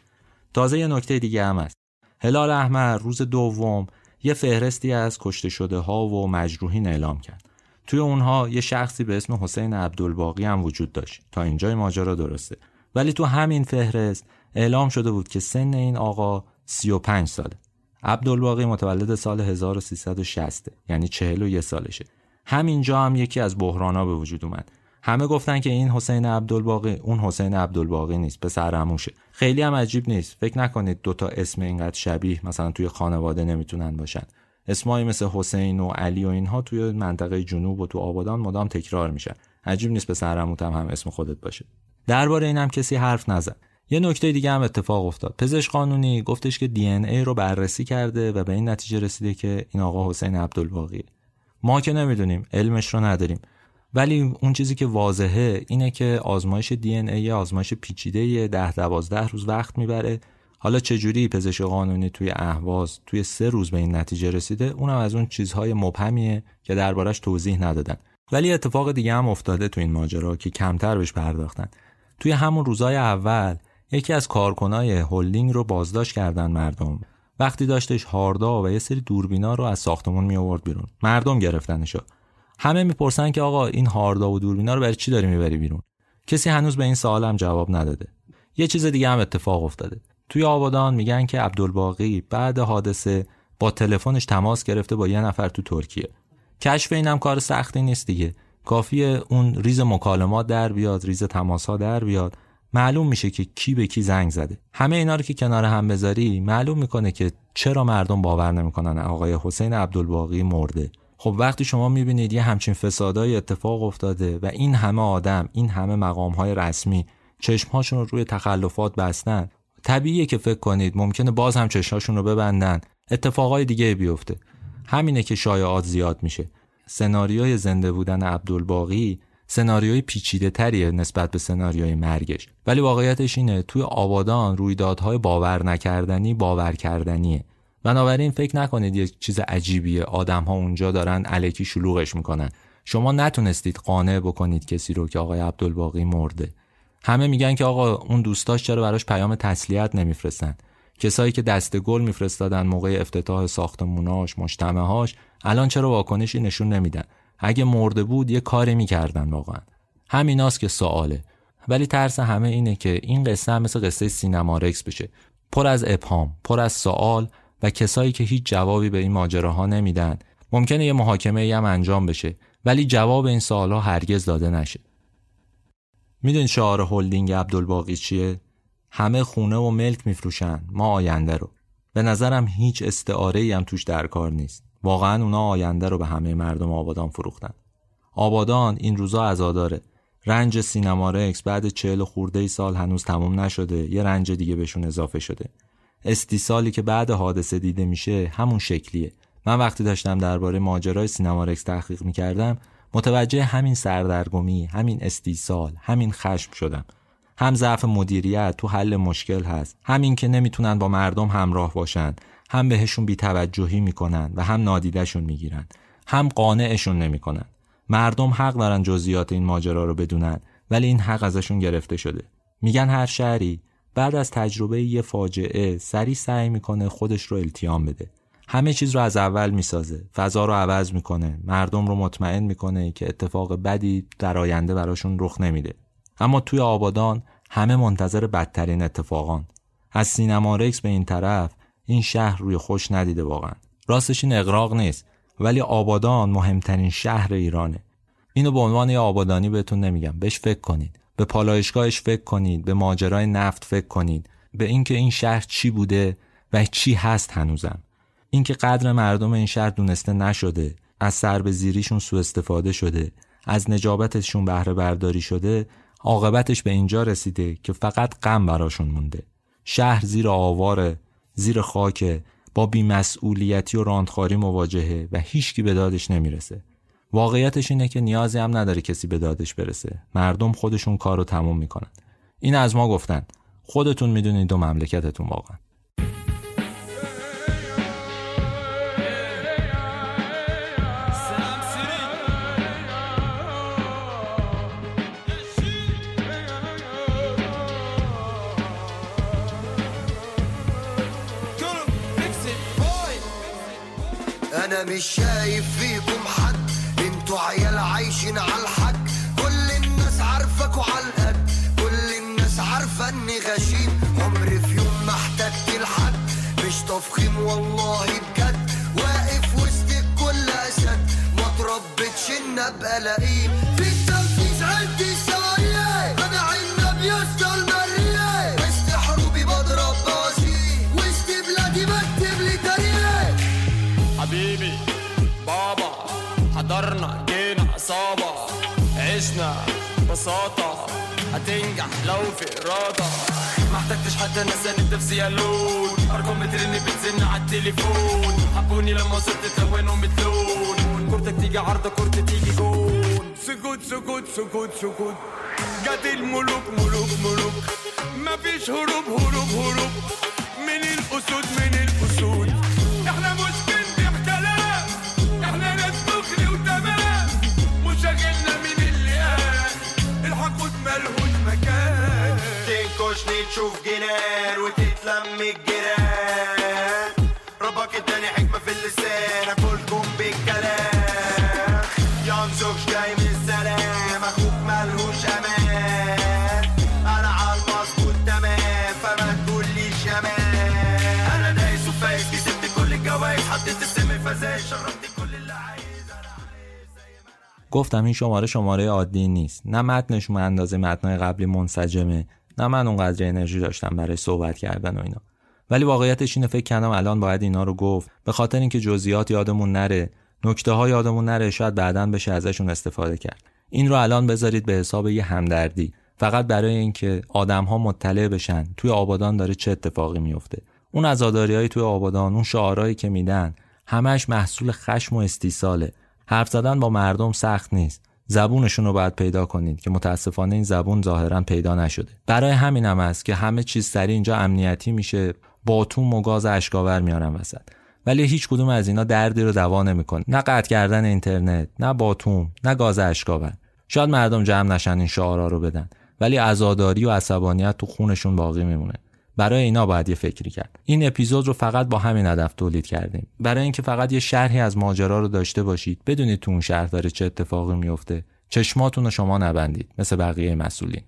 تازه یه نکته دیگه هم هست. هلال احمر روز دوم یه فهرستی از کشته شده ها و مجروحین اعلام کرد. توی اونها یه شخصی به اسم حسین عبدالباقی هم وجود داشت. تا اینجای ماجرا درسته. ولی تو همین فهرست اعلام شده بود که سن این آقا 35 ساله. عبدالباقی متولد سال 1360 یعنی 41 سالشه همینجا هم یکی از بحرانا به وجود اومد همه گفتن که این حسین عبدالباقی اون حسین عبدالباقی نیست به سرموشه خیلی هم عجیب نیست. فکر نکنید دوتا اسم اینقدر شبیه مثلا توی خانواده نمی‌تونن باشن. اسمایی مثل حسین و علی و اینها توی منطقه جنوب و تو آبادان مدام تکرار میشن. عجیب نیست به سرموت هم, هم اسم خودت باشه. درباره این هم کسی حرف نزد یه نکته دیگه هم اتفاق افتاد. پزشک قانونی گفتش که دی ای رو بررسی کرده و به این نتیجه رسیده که این آقا حسین عبدالباقیه. ما که نمی‌دونیم علمش رو نداریم. ولی اون چیزی که واضحه اینه که آزمایش دی ان ای آزمایش پیچیده ده دوازده روز وقت می‌بره. حالا چجوری پزشک قانونی توی اهواز توی سه روز به این نتیجه رسیده؟ اونم از اون چیزهای مبهمیه که دربارش توضیح ندادن. ولی اتفاق دیگه هم افتاده تو این ماجرا که کمتر بهش پرداختن. توی همون روزای اول یکی از کارکنای هلدینگ رو بازداشت کردن مردم. وقتی داشتش هاردا و یه سری دوربینا رو از ساختمون می آورد بیرون. مردم گرفتنشو. همه می‌پرسن که آقا این هاردا و دوربینا رو برای چی داری می‌بری بیرون؟ کسی هنوز به این سوال هم جواب نداده. یه چیز دیگه هم اتفاق افتاده. توی آبادان میگن که عبدالباقی بعد حادثه با تلفنش تماس گرفته با یه نفر تو ترکیه. کشف اینم کار سختی نیست دیگه. کافیه اون ریز مکالمات در بیاد ریز تماس ها در بیاد. معلوم میشه که کی به کی زنگ زده. همه اینا رو که کنار هم بذاری معلوم می‌کنه که چرا مردم باور نمی‌کنن آقای حسین عبدالباقی مرده. خب وقتی شما می‌بینید یه همچین فسادای اتفاق افتاده و این همه آدم این همه مقام های رسمی چشمهاشون رو روی تخلفات بستن طبیعیه که فکر کنید ممکنه باز هم چشمهاشون رو ببندن. اتفاقای دیگه بیفته. همینه که شایعات زیاد میشه. سناریوی زنده بودن عبدالباقی سناریوی پیچیده تریه نسبت به سناریوی مرگش. ولی واقعیتش اینه توی آبادان رویدادهای باور نکردنی باور کردنیه. بنابراین فکر نکنید یک چیز عجیبیه. آدم ها اونجا دارن علکی شلوغش می‌کنن. شما نتونستید قانع بکنید کسی رو که آقای عبدالباقی مرده. همه میگن که آقا اون دوستاش چرا براش پیام تسلیت نمیفرستن؟ کسایی که دست گل میفرستادن موقع افتتاح ساختموناش مجتمعهاش الان چرا واکنشی نشون نمیدن؟ اگه مرده بود یه کاری می‌کردن واقعا. همیناست که سواله. ولی ترس همه اینه که این قصه هم مثل قصه سینما رکس بشه. پر از ابهام پر از سوال و کسایی که هیچ جوابی به این ماجراها نمیدن. ممکنه یه محاکمه هم انجام بشه ولی جواب این سوالها هرگز داده نشه. می‌دونید شعار هلدینگ عبدالباقی چیه؟ همه خونه و ملک میفروشن ما آینده رو. به نظرم هیچ استعاره ای هم توش در کار نیست. واقعا اونا آینده رو به همه مردم آبادان فروختن. آبادان این روزا عزاداره رنج سینما رکس بعد چهل خورده ای سال هنوز تموم نشده یه رنج دیگه بهشون اضافه شده. استیصالی که بعد حادثه دیده میشه همون شکلیه. من وقتی داشتم درباره ماجرای سینما رکس تحقیق می‌کردم متوجه همین سردرگمی همین استیصال همین خشم شدم. هم ضعف مدیریت تو حل مشکل هست همین که نمی‌تونن با مردم همراه باشن هم بهشون بیتوجهی می‌کنن و هم نادیدهشون می‌گیرن هم قانعشون نمی‌کنن. مردم حق دارن جزئیات این ماجرا رو بدونن ولی این حق ازشون گرفته شده. میگن هر شهری بعد از تجربه یه فاجعه سری سعی می‌کنه خودش رو التیام بده. همه چیز رو از اول می‌سازه. فضا رو عوض می‌کنه. مردم رو مطمئن می‌کنه که اتفاق بدی در آینده براشون رخ نمیده. اما توی آبادان همه منتظر بدترین اتفاقان. از سینما رکس به این طرف این شهر روی خوش ندیده واقعا. راستش این اقراق نیست ولی آبادان مهمترین شهر ایرانه. اینو به عنوان یه آبادانی بهتون نمیگم. بهش فکر کنید. به پالایشگاهش فکر کنید به ماجرای نفت فکر کنید. به اینکه این شهر چی بوده و چی هست هنوزم. اینکه قدر مردم این شهر دونسته نشده از سر به زیریشون سوء استفاده شده از نجابتشون بهره برداری شده عاقبتش به اینجا رسیده که فقط غم براشون مونده. شهر زیر آواره زیر خاک با بیمسئولیتی و راندخاری مواجهه و هیچکی به دادش نمی‌رسه. واقعیتش اینه که نیازی هم نداره کسی به دادش برسه. مردم خودشون کار رو تموم می‌کنن. این از ما گفتن. خودتون می‌دونید و مملکتتون واقعا. انا مش شايف عايشين على الحق. كل الناس عارفك وعلى القد. كل الناس عارفة إني غشيم. عمري في يوم ما احتجت لحد مش تفخيم والله بجد. واقف وسط كل اسد ما تربتش ان ابقى لئيم في التنفيذ عندي وسط حروبي بضرب وسط بلادي بكتب لي تاريخ حبيبي بابا حضرنا جينا عصابة بساطة هتنجح لو في إرادة. ما احتجتش حتى ناس انت في سيالون أرقام بترن بتزن على التليفون. حبوني لما وصلت تلونهم بتلون. كورتك تيجي عرضة كورت تيجي جون. سكوت سكوت سكوت سكوت جت الملوك ملوك ملوك. مفيش هروب هروب هروب. من الأسود من الأسود. تشوف جنان وتتلم الجيران ربك اداني حكمة في اللسان اكلكم بالكلام. ينزغش جاي من السلام اخوك ملهوش امان انا على المظبوط تمام فما تقوليش يا مان انا دايس وفايز كسبت كل الجوايز حطيت السم فزاي شربت كل اللي عايز گفتم این شماره شماره عادی نیست. نه متنش اندازه متنهای قبلی منسجمه. نه من اونقدر انرژی داشتم برای صحبت کردن و اینا. ولی واقعیتش اینه فکر کردم الان باید اینا رو گفت. به خاطر اینکه جزئیات یادمون نره نکته ها یادمون نره شاید بعدا بشه ازشون استفاده کرد. این رو الان بذارید به حساب یه همدردی. فقط برای اینکه آدم ها مطلع بشن توی آبادان داره چه اتفاقی میفته اون عزاداری توی آبادان اون شعارهایی که میدن همش محصول خشم و استیصاله. حرف زدن با مردم سخت نیست. زبونشون رو باید پیدا کنید که متاسفانه این زبون ظاهرا پیدا نشده. برای همین هم است که همه چیز سری اینجا امنیتی میشه. باتوم و گاز اشکاور میارن وسط. ولی هیچ کدوم از اینا دردی رو دوا نمی‌کنه. نه قطع کردن اینترنت نه باتوم نه گاز اشکاور. شاید مردم جمع نشن این شعارا رو بدن. ولی عزاداری و عصبانیت تو خونشون باقی میمونه. برای اینا باید یه فکری کرد. این اپیزود رو فقط با همین هدف تولید کردیم. برای اینکه فقط یه شرحی از ماجرا رو داشته باشید بدونید تو اون شهر داره چه اتفاقی میفته چشماتون رو شما نبندید مثل بقیه مسئولین.